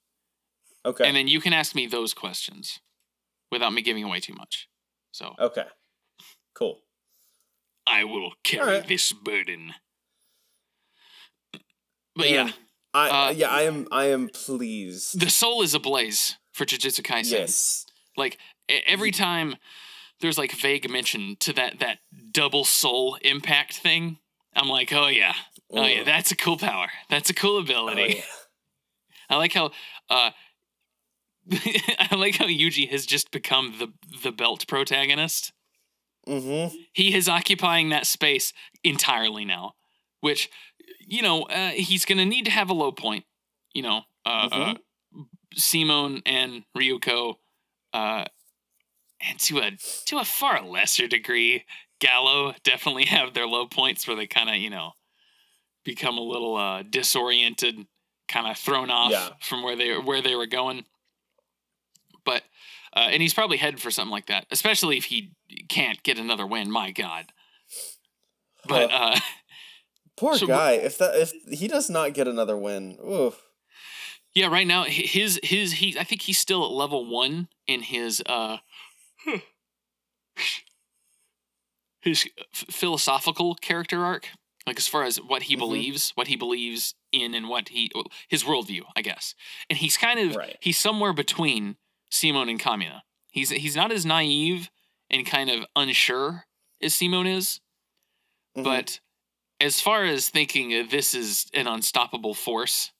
okay and then you can ask me those questions without me giving away too much. So okay cool I will carry Alright. this burden. But yeah, i uh, yeah i am i am pleased the soul is ablaze for Jujutsu Kaisen. yes Like every time there's like vague mention to that that double soul impact thing, I'm like, oh yeah, oh yeah, that's a cool power. That's a cool Oh, ability. yeah. <laughs> I like how uh <laughs> I like how Yuji has just become the the belt protagonist. Mm-hmm. He is occupying that space entirely now, which you know, uh, he's to need to have a low point, you know. Uh, uh Simone and Ryuko uh and to a to a far lesser degree, Gallo definitely <laughs> have their low points where they kind of, you know, become a little uh disoriented, kind of thrown off Yeah. from where they where they were going. But uh, and he's probably headed for something like that, especially if he can't get another win. My God, But uh, <laughs> Poor So guy. If that if he does not get another win, oof. yeah, right now his his he I think he's still at level one in his uh his philosophical character arc. Like as far as what he Mhm. believes, what he believes in, and what he his worldview, I guess. And he's kind of Right. he's somewhere between Simone and Kamina. He's he's not as naive and kind of unsure as Simone is, Mhm. but as far as thinking this is an unstoppable force,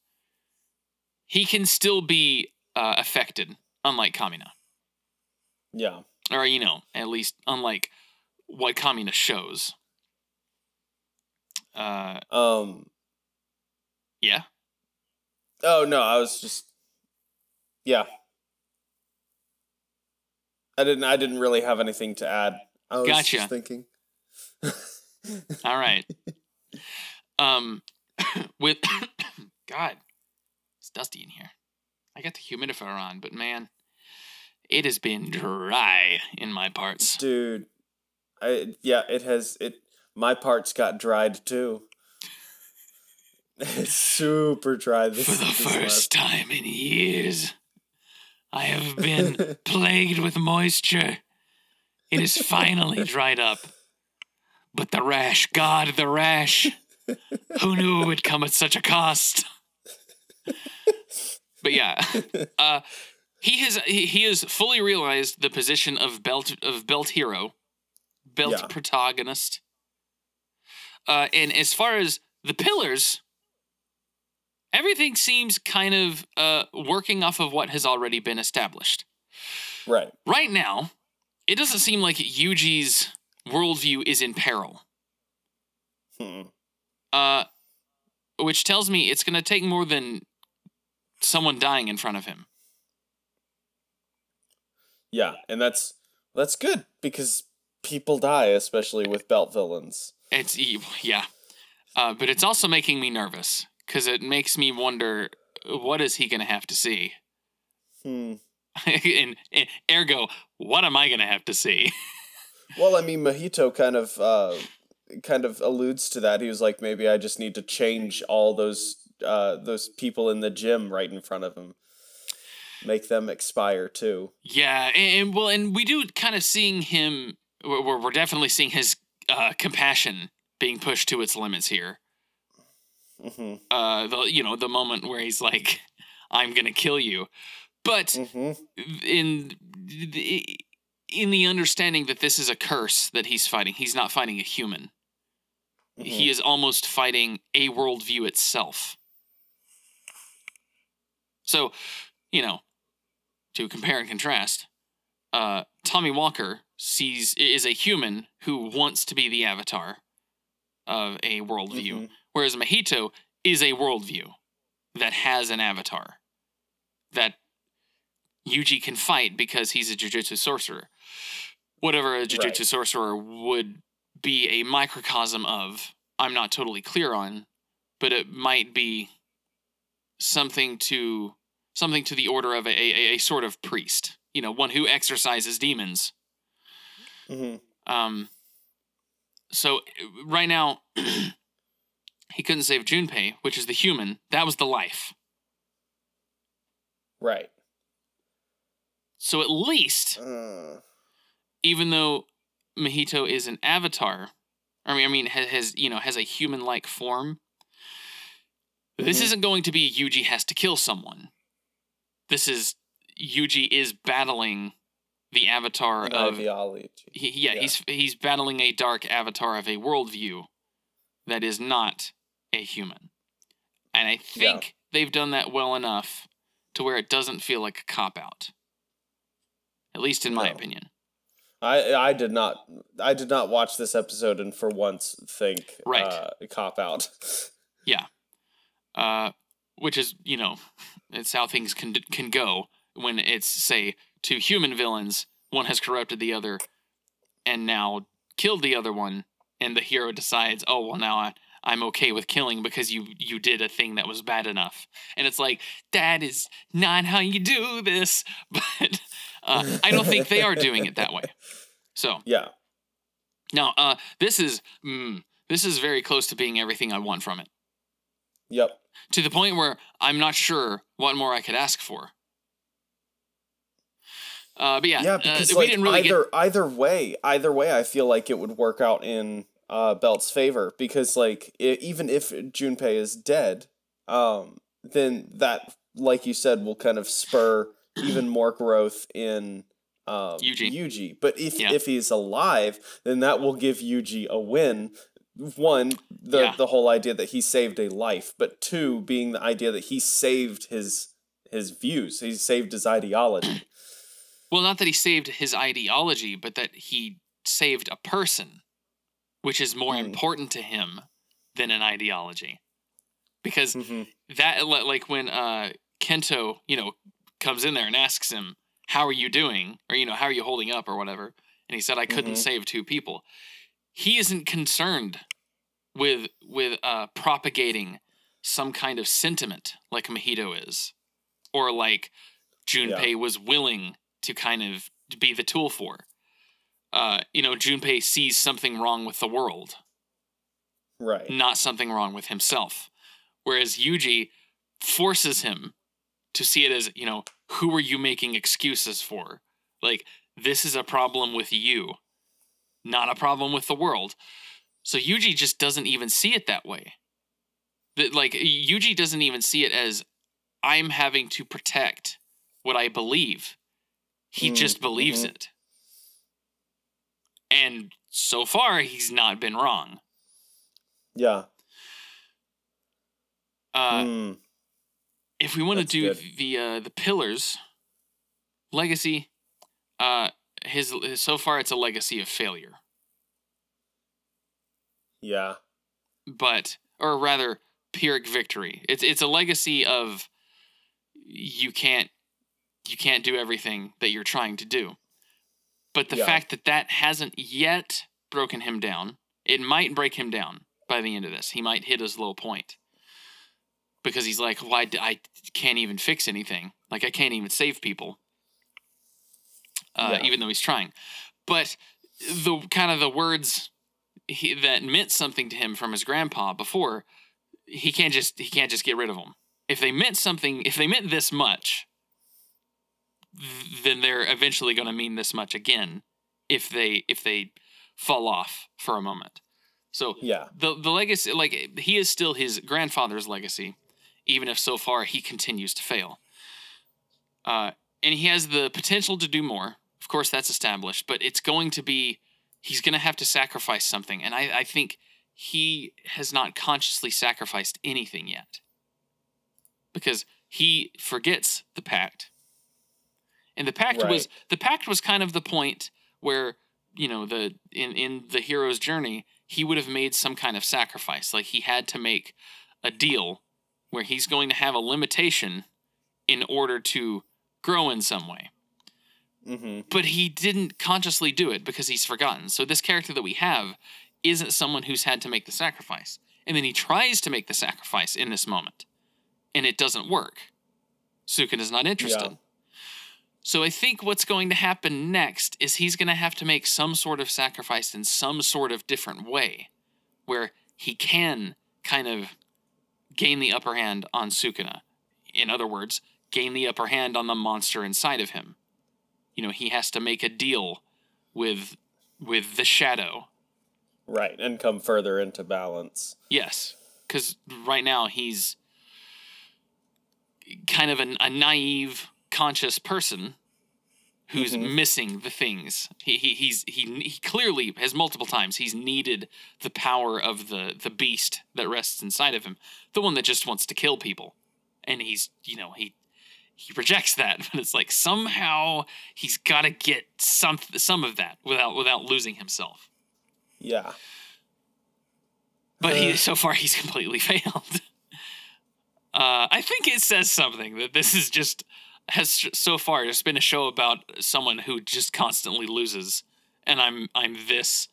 he can still be uh, affected, unlike Kamina, yeah. Or you know, at least unlike what communist shows. Uh, Um. yeah. Oh no, I was just. Yeah. I didn't. I didn't really have anything to add. I was Gotcha. just thinking. <laughs> All right. um, <coughs> with <coughs> God, it's dusty in here. I got the humidifier on, but man, it has been dry in my parts. Dude, I yeah, it has it. My parts got dried too. <laughs> It's super dry. This For the this first time in years, I have been <laughs> plagued with moisture. It is finally <laughs> dried up. But the rash, God, the rash. Who knew it would come at such a cost? But yeah, uh, he has he, he has fully realized the position of belt of belt hero, belt Yeah. protagonist. Uh, and as far as the pillars, everything seems kind of uh, working off of what has already been established. right. Right now, it doesn't seem like Yuji's worldview is in peril. Hmm. Uh, which tells me it's going to take more than someone dying in front of him. Yeah, and that's that's good because people die, especially with belt villains. It's evil, <laughs> yeah, uh, but it's also making me nervous because it makes me wonder what is he going to have to see, Hmm. <laughs> and, and ergo, what am I going to have to see? <laughs> Well, I mean, Mahito kind of uh, kind of alludes to that. He was like, maybe I just need to change all those uh, those people in the gym right in front of him, make them expire too. yeah, and, and well, and we do kind of seeing him. We're, we're definitely seeing his uh, compassion being pushed to its limits here. hmm Uh, the you know the moment where he's like, "I'm gonna kill you," but hmm in the in the understanding that this is a curse that he's fighting, he's not fighting a human. He is almost fighting a worldview itself. So, you know, to compare and contrast, uh, Tommy Walker sees is a human who wants to be the avatar of a worldview, Mhm. whereas Mahito is a worldview that has an avatar that Yuji can fight because he's a jujutsu sorcerer. Whatever a jujutsu Right. sorcerer would be a microcosm of, I'm not totally clear on, but it might be something to something to the order of a, a, a sort of priest. You know, one who exorcises demons. hmm Um, so right now, <clears throat> he couldn't save Junpei, which is the human. That was the life. Right. So at least, Uh, even though Mahito is an avatar, I mean, I mean, has, has you know has a human-like form. This Mhm. isn't going to be Yuji has to kill someone. This is Yuji is battling the avatar of ideology. he, yeah, Yeah. he's he's battling a dark avatar of a worldview that is not a human, and I think they've done that well enough to where it doesn't feel like a cop out. At least in my No. opinion. I I did not I did not watch this episode and for once think Right. uh, cop out. <laughs> Yeah, uh, which is you know, it's how things can can go when it's say two human villains, one has corrupted the other, and now killed the other one, and the hero decides, oh well, now I. I'm okay with killing because you you did a thing that was bad enough, and it's like that is not how you do this. <laughs> But uh, I don't think they are doing it that way. So yeah. now, uh, this is mm, this is very close to being everything I want from it. Yep. To the point where I'm not sure what more I could ask for. Uh, but yeah, Yeah, uh, because we like didn't really either get. either way, either way, I feel like it would work out in uh, Belt's favor because like i even if Junpei is dead, um, then that, like you said, will kind of spur even more growth in um, Yuji. Yuji. But if Yeah. if he's alive, then that will give Yuji a win. One, the Yeah. the whole idea that he saved a life, but two, being the idea that he saved his his views, he saved his ideology. <clears throat> Well, not that he saved his ideology, but that he saved a person, which is more Hmm. important to him than an ideology. Because Mhm. that, like when uh, Kento, you know, comes in there and asks him, "How are you doing?" or you know, "How are you holding up?" or whatever, and he said, "I couldn't Mhm. save two people." He isn't concerned with with uh, propagating some kind of sentiment like Mahito is, or like Junpei was willing to kind of be the tool for. Uh, you know, Junpei sees something wrong with the world, Right. not something wrong with himself. Whereas Yuji forces him to see it as, you know, who are you making excuses for? Like, this is a problem with you, not a problem with the world. So Yuji just doesn't even see it that way. That like Yuji doesn't even see it as I'm having to protect what I believe. He Mm, just believes mhm. it. And so far he's not been wrong. Yeah. Uh, Mm. if we want to do good. the uh, the pillars legacy uh his, his so far it's a legacy of failure. Yeah. but or rather pyrrhic victory. It's it's a legacy of you can't you can't do everything that you're trying to do. But the Yeah. fact that that hasn't yet broken him down it might break him down by the end of this. He might hit his low point. Because he's like why I can't even fix anything. Like i can't even save people uh, Yeah. even though he's trying. But the kind of the words he, that meant something to him from his grandpa before he can't just he can't just get rid of them if they meant something if they meant this much th- then they're eventually going to mean this much again if they if they fall off for a moment. So Yeah. the the legacy like he is still his grandfather's legacy even if so far he continues to fail. Uh, and he has the potential to do more of course that's established but it's going to be he's going to have to sacrifice something and I, I think he has not consciously sacrificed anything yet. Because he forgets the pact. And the pact was the pact was kind of the point where you know the in in the hero's journey he would have made some kind of sacrifice. Like he had to make a deal where he's going to have a limitation in order to grow in some way Mm-hmm. but he didn't consciously do it because he's forgotten. So this character that we have isn't someone who's had to make the sacrifice. And then he tries to make the sacrifice in this moment. And it doesn't work. Sukuna is not interested. Yeah. So I think what's going to happen next is he's going to have to make some sort of sacrifice in some sort of different way where he can kind of gain the upper hand on Sukuna. In other words, gain the upper hand on the monster inside of him. You know, he has to make a deal with with the shadow. Right. And come further into balance. Yes, because right now he's kind of an, a naive, conscious person who's Mhm. missing the things. He, he he's he he clearly has multiple times he's needed the power of the the beast that rests inside of him, the one that just wants to kill people, and he's you know he he rejects that, <laughs> but it's like somehow he's got to get some some of that without without losing himself. Yeah. But he Uh. so far he's <laughs> completely failed. <laughs> Uh, I think it says something that this is just has so far just been a show about someone who just constantly loses, and I'm I'm this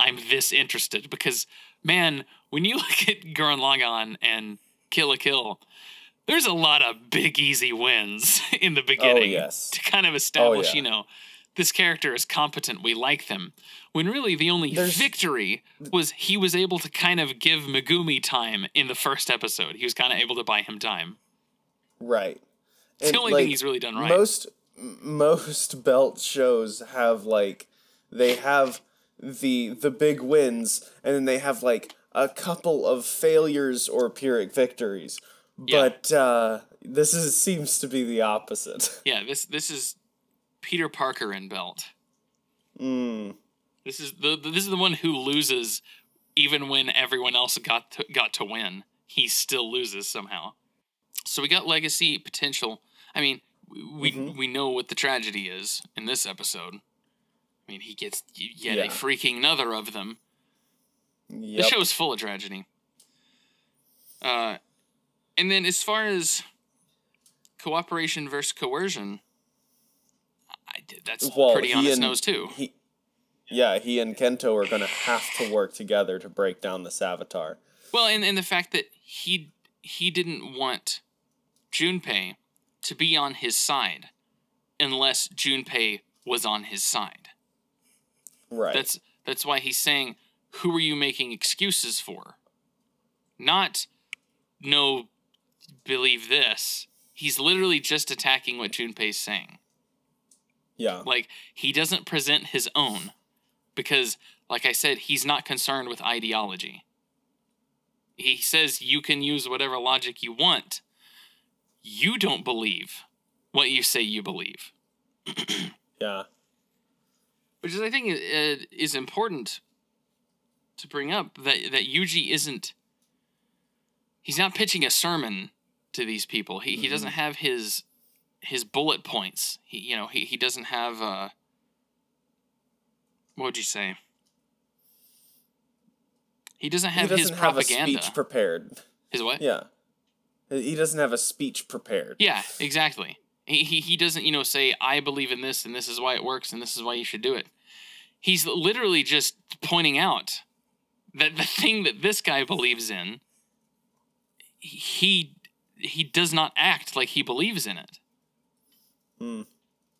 I'm this interested because man, when you look at Gurren Lagann and Kill la Kill, there's a lot of big easy wins <laughs> in the oh, beginning Oh, yes. to kind of oh, establish yeah. you know this character is competent. We like them. When really the only There's- victory was he was able to kind of give Megumi time in the first episode. He was kind of able to buy him time. Right. It's the only like, thing he's really done right. Most most belt shows have like they have the the big wins and then they have like a couple of failures or pyrrhic victories. Yeah. But uh this is seems to be the opposite. <laughs> yeah, this this is Peter Parker in belt. Mm. This is the the- this is the one who loses even when everyone else got to, got to win. He still loses somehow. So we got legacy potential. I mean, we Mhm. we know what the tragedy is in this episode. I mean, he gets yet Yeah. a freaking another of them. The Yep. show's full of tragedy. Uh, and then as far as cooperation versus coercion, I that's Well, pretty on and- nose too. He, yeah, he and Kento are gonna have to work together to break down the Savitar. Well, and, and the fact that he he didn't want Junpei to be on his side unless Junpei was on his side. Right. That's that's why he's saying, "Who are you making excuses for?" Not, no, believe this. He's literally just attacking what Junpei's saying. yeah. Like he doesn't present his own, because, like I said, he's not concerned with ideology. He says you can use whatever logic you want. You don't believe what you say you believe. <clears throat> Yeah. which is I think uh, is important to bring up that that Yuji isn't he's not pitching a sermon to these people. He he doesn't have his his bullet points. He you know he he doesn't have uh what would you say? He doesn't have he his doesn't have a propaganda. speech prepared. his what? Yeah. He doesn't have a speech prepared. Yeah, exactly. He, he he doesn't, you know, say I believe in this and this is why it works and this is why you should do it. He's literally just pointing out that the thing that this guy believes in he he does not act like he believes in it. Hmm.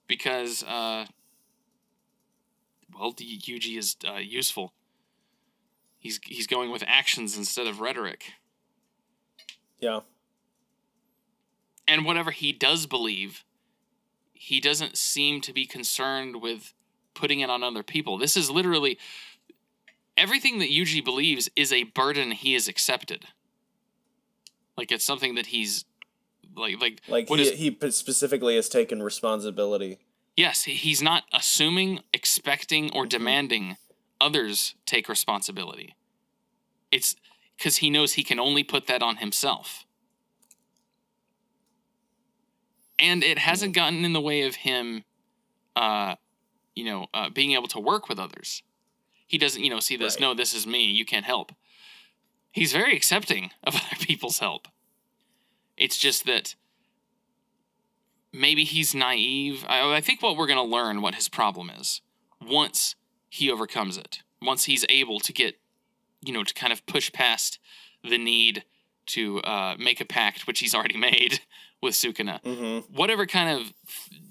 Because uh well, the Yuji is uh, useful. He's he's going with actions instead of rhetoric. Yeah. and whatever he does believe, he doesn't seem to be concerned with putting it on other people. This is literally everything that Yuji believes is a burden he has accepted. Like it's something that he's like like Like what he, is- he specifically has taken responsibility. yes, he's not assuming, expecting, or demanding others take responsibility. It's because he knows he can only put that on himself. And it hasn't gotten in the way of him, uh, you know, uh, being able to work with others. He doesn't, you know, see this, Right. no, this is me, you can't help. He's very accepting of <laughs> other people's help. It's just that maybe he's naive. I, I think what we're going to learn what his problem is once he overcomes it, once he's able to get, you know, to kind of push past the need to uh, make a pact, which he's already <laughs> made with Sukuna. Mm-hmm. Whatever kind of,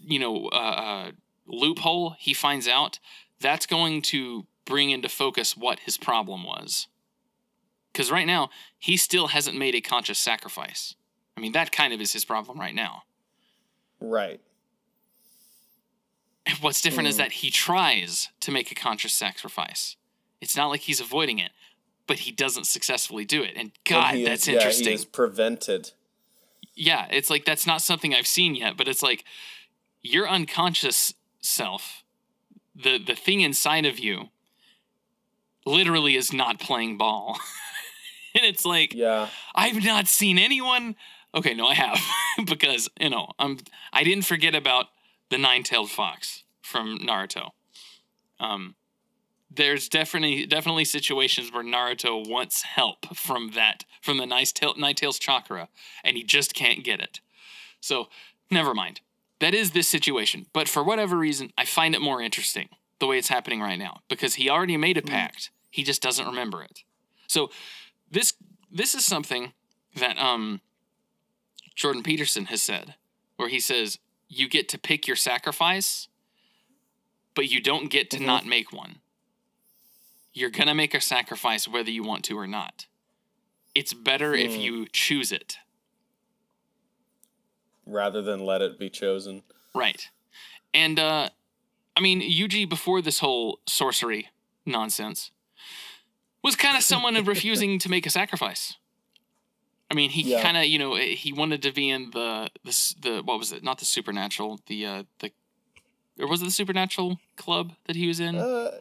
you know, uh, uh, loophole he finds out, that's going to bring into focus what his problem was. Because right now, he still hasn't made a conscious sacrifice. I mean, that kind of is his problem right now. Right. And What's different is Mm. that he tries to make a conscious sacrifice. It's not like he's avoiding it, but he doesn't successfully do it. And God, And that's is, Yeah, interesting. he is prevented. yeah, it's like that's not something I've seen yet, but it's like your unconscious self, the the thing inside of you, literally is not playing ball. <laughs> <laughs> and it's like Yeah. I've not seen anyone. Okay, no, I have <laughs> because you know I'm. I didn't forget about the nine-tailed fox from Naruto. Um, there's definitely definitely situations where Naruto wants help from that from the nice tail nine tails chakra, and he just can't get it. So never mind. That is this situation, but for whatever reason, I find it more interesting the way it's happening right now because he already made a pact. He just doesn't remember it. So this this is something that um Jordan Peterson has said, where he says you get to pick your sacrifice, but you don't get to Mhm. not make one. You're going to make a sacrifice whether you want to or not. It's better if Hmm. you choose it. Rather than let it be chosen. Right. And uh I mean, Yuji before this whole sorcery nonsense was kind of someone refusing to make a sacrifice. I mean, he Yeah. kind of, you know, he wanted to be in the the the what was it? Not the supernatural, the uh the or was it the supernatural club that he was in? Uh,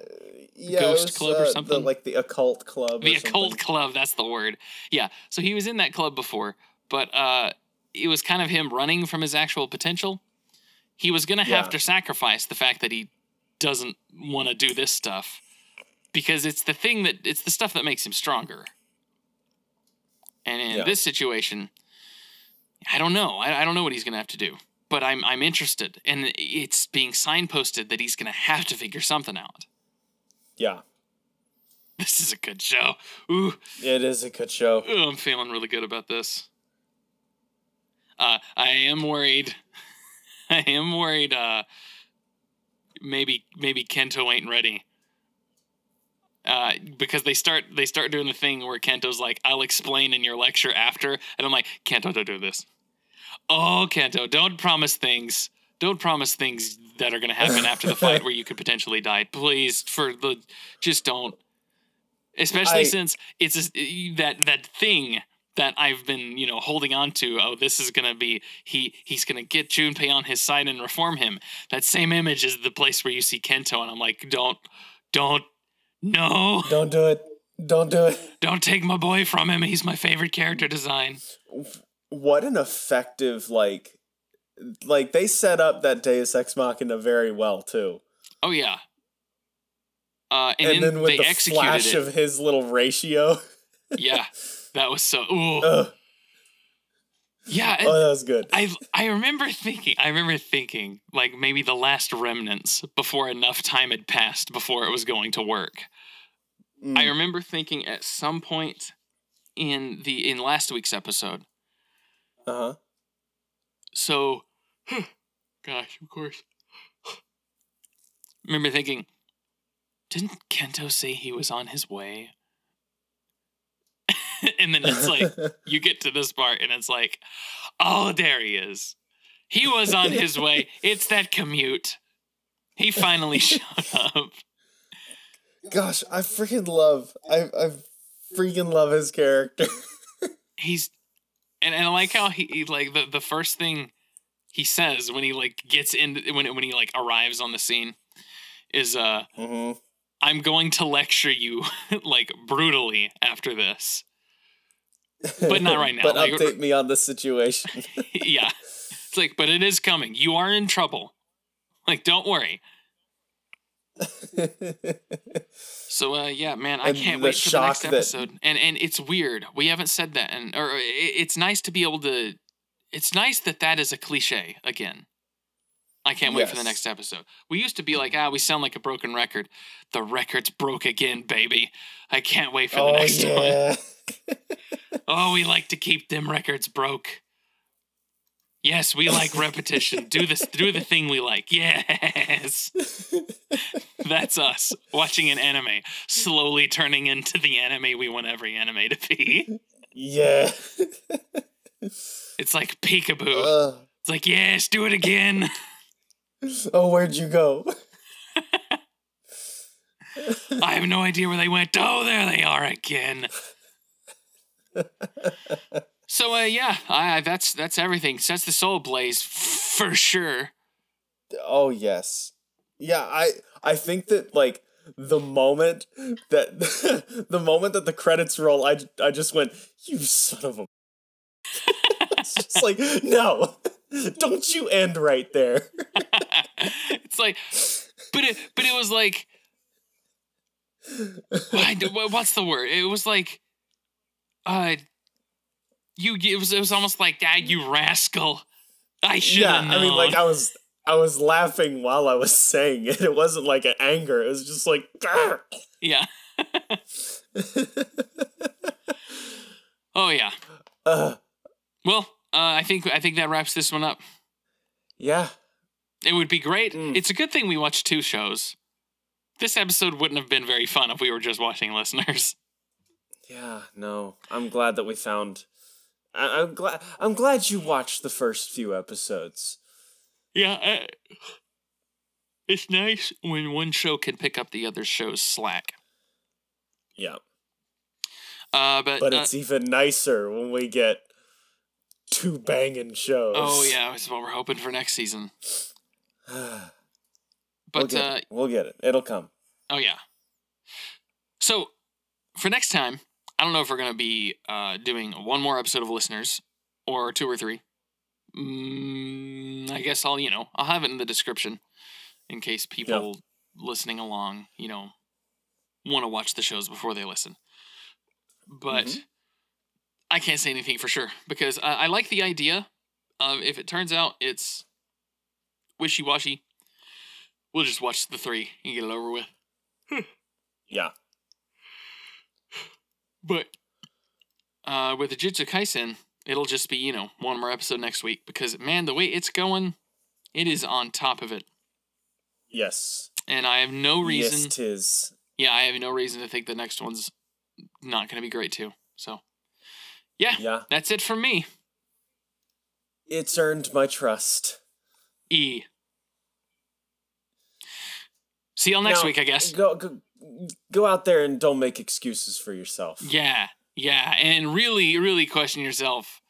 yeah, Ghost was, club or uh, the- something? like the occult club. or the occult something. club, that's the word. Yeah. So he was in that club before, but uh it was kind of him running from his actual potential. He was going to have to sacrifice the fact that he doesn't want to do this stuff because it's the thing that it's the stuff that makes him stronger. And in Yeah. this situation, I don't know. I, I don't know what he's going to have to do, but I'm I'm interested, and it's being signposted that he's going to have to figure something out. Yeah, This is a good show. Ooh, it is a good show. Ooh, I'm feeling really good about this. Uh, I am worried. <laughs> I am worried. Uh, maybe maybe Kento ain't ready. Uh, because they start they start doing the thing where Kento's like, "I'll explain in your lecture after," and I'm like, "Kento, don't do this." Oh, Kento, don't promise things. Don't promise things that are going to happen after the fight <laughs> where you could potentially die. Please, for the just don't. Especially I- since it's a, that that thing that I've been, you know, holding on to. Oh, this is gonna be he he's gonna get Junpei on his side and reform him. That same image is the place where you see Kento, and I'm like, don't, don't, no, Don't do it. Don't do it. don't take my boy from him. He's my favorite character design. What an effective like, like they set up that Deus Ex Machina very well too. Oh yeah. Uh, and, And, then, then with they the flash it. of his little ratio. <laughs> yeah, that was so. Ooh. Ugh. yeah, oh, that was good. I I remember thinking I remember thinking like maybe the last remnants before enough time had passed before it was going to work. Mm. I remember thinking at some point in the in last week's episode. Uh huh. So, gosh, of course. <gasps> Remember thinking, didn't Kento say he was on his way? <laughs> and then it's like <laughs> you get to this part and it's like, oh, there he is. He was on his way. <laughs> It's that commute. He finally showed up. Gosh, I freaking love. I I freaking love his character. <laughs> He's and, and I like how he, like the, the first thing he says when he like gets in when when he like arrives on the scene is uh mm-hmm. I'm going to lecture you <laughs> like brutally after this. But not right now, <laughs> but like- update me on the situation. yeah. It's like, but it is coming. You are in trouble. Like, don't worry. So uh yeah, man, I And can't wait for the next that- episode. And and it's weird. We haven't said that and or it's nice to be able to it's nice that that is a cliche again. I can't wait for the next episode. We used to be like, ah, we sound like a broken record. The record's broke again, baby. I can't wait for the oh next <laughs> one. Oh, we like to keep them records broke. Yes, we like <laughs> repetition. Do this do the thing we like. Yes. <laughs> That's us watching an anime slowly turning into the anime we want every anime to be. yeah. It's like peekaboo. Ugh. It's like, yes, do it again. <laughs> oh, where'd you go? I have no idea where they went. Oh, there they are again. So uh yeah, I, that's that's everything. Sets the soul ablaze for sure. Oh yes. Yeah, I I think that like the moment that <laughs> the moment that the credits roll, I I just went, "You son of a." <laughs> it's just like no, <laughs> don't you end right there. it's like, but it, but it was like, I d- what- what's the word? It was like, uh, you it was, it was almost like dad you rascal. I should yeah known. i mean like i was i was laughing while i was <laughs> saying it. It wasn't like an anger. It was just like Grr! yeah. <laughs> Oh yeah. Uh, well uh, i think i think that wraps this one up. Yeah. It would be great. Mm. it's a good thing we watched two shows. This episode wouldn't have been very fun if we were just watching listeners. Yeah no. I'm glad that we found I- am glad. I'm glad you watched the first few episodes. Yeah, I, it's nice when one show can pick up the other show's slack. Yeah. Uh, but but uh, it's even nicer when we get two banging shows. Oh yeah, that's what we're hoping for next season. <sighs> but we'll get, uh, we'll get it. It'll come. Oh yeah. So for next time, I don't know if we're gonna be uh, doing one more episode of listeners or two or three. Mm, I guess I'll you know I'll have it in the description in case people listening along you know want to watch the shows before they listen. But mm-hmm. I can't say anything for sure because I, I like the idea. If it turns out it's wishy washy, we'll just watch the three and get it over with. Hmm. yeah. But uh, with the Jujutsu Kaisen, it'll just be, you know, one more episode next week because, man, the way it's going, it is on top of it. Yes. And I have no reason. Yes, tis. Yeah, I have no reason to think the next one's not going to be great, too. So, yeah. Yeah. That's it from me. It's earned my trust. E. See y'all next now, week, I guess. Go, go, go out there and don't make excuses for yourself. Yeah, yeah, and really, really question yourself.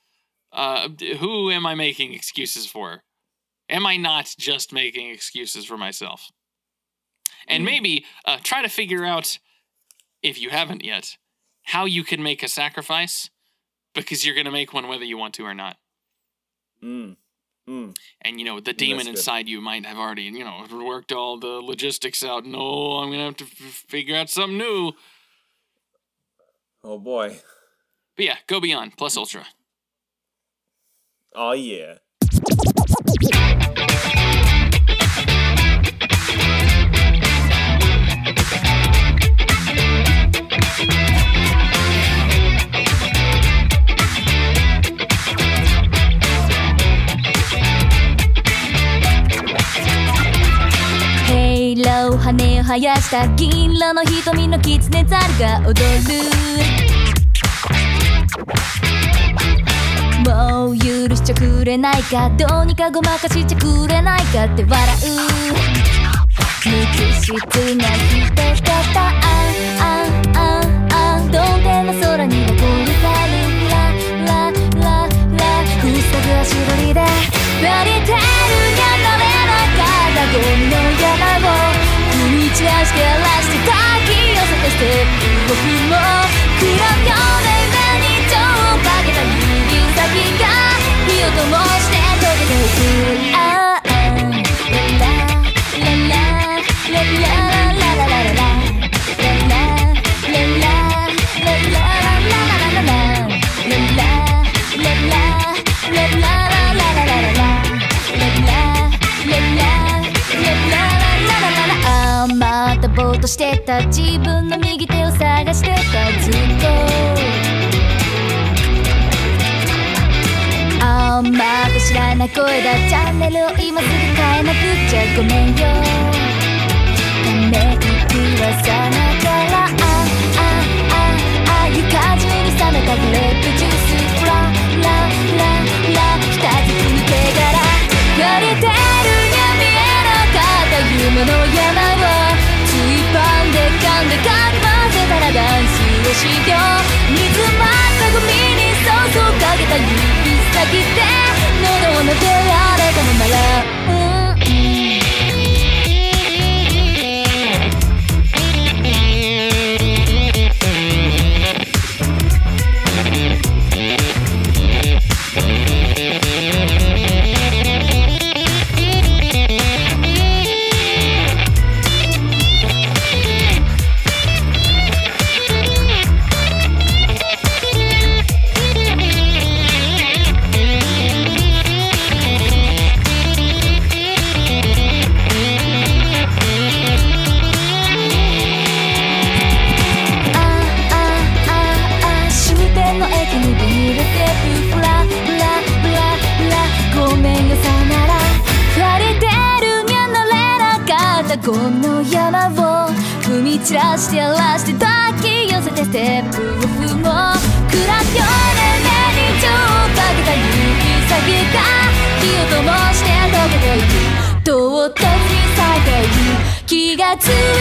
Uh, who am I making excuses for? Am I not just making excuses for myself? And mm. maybe uh, try to figure out, if you haven't yet, how you can make a sacrifice because you're going to make one whether you want to or not. Mm. Mm. And you know the demon inside you might have already you know worked all the logistics out. No, I'm gonna have to f- figure out something new. Oh boy. But yeah, go beyond plus ultra. Oh yeah. 生やした銀色の瞳の狐ザルが踊るもう許してくれないかどうにかごまかしてくれないかって笑う。無機質な人だったあんあんあんどんでな空に残ゴルる」「ラララララふっさぐ足取りでバリテールが食べなかったゴミのして荒らして滝を探して。僕も黒闇で紅蝶を化けた右先が火を灯して溶けていく。た。自分の右手を探してたずっとあーまた知らない声だ。チャンネルを今すぐ変えなくちゃごめんよ。ため息はさながらああああいう感じに冷めたグレープジュースララララ二つ抜け殻割れてるに見えなかった夢の山感で噛んでかき混ぜたらダンスをしよう煮詰まったゴミにソースをかけた指先で喉を撫でられたのなら、去。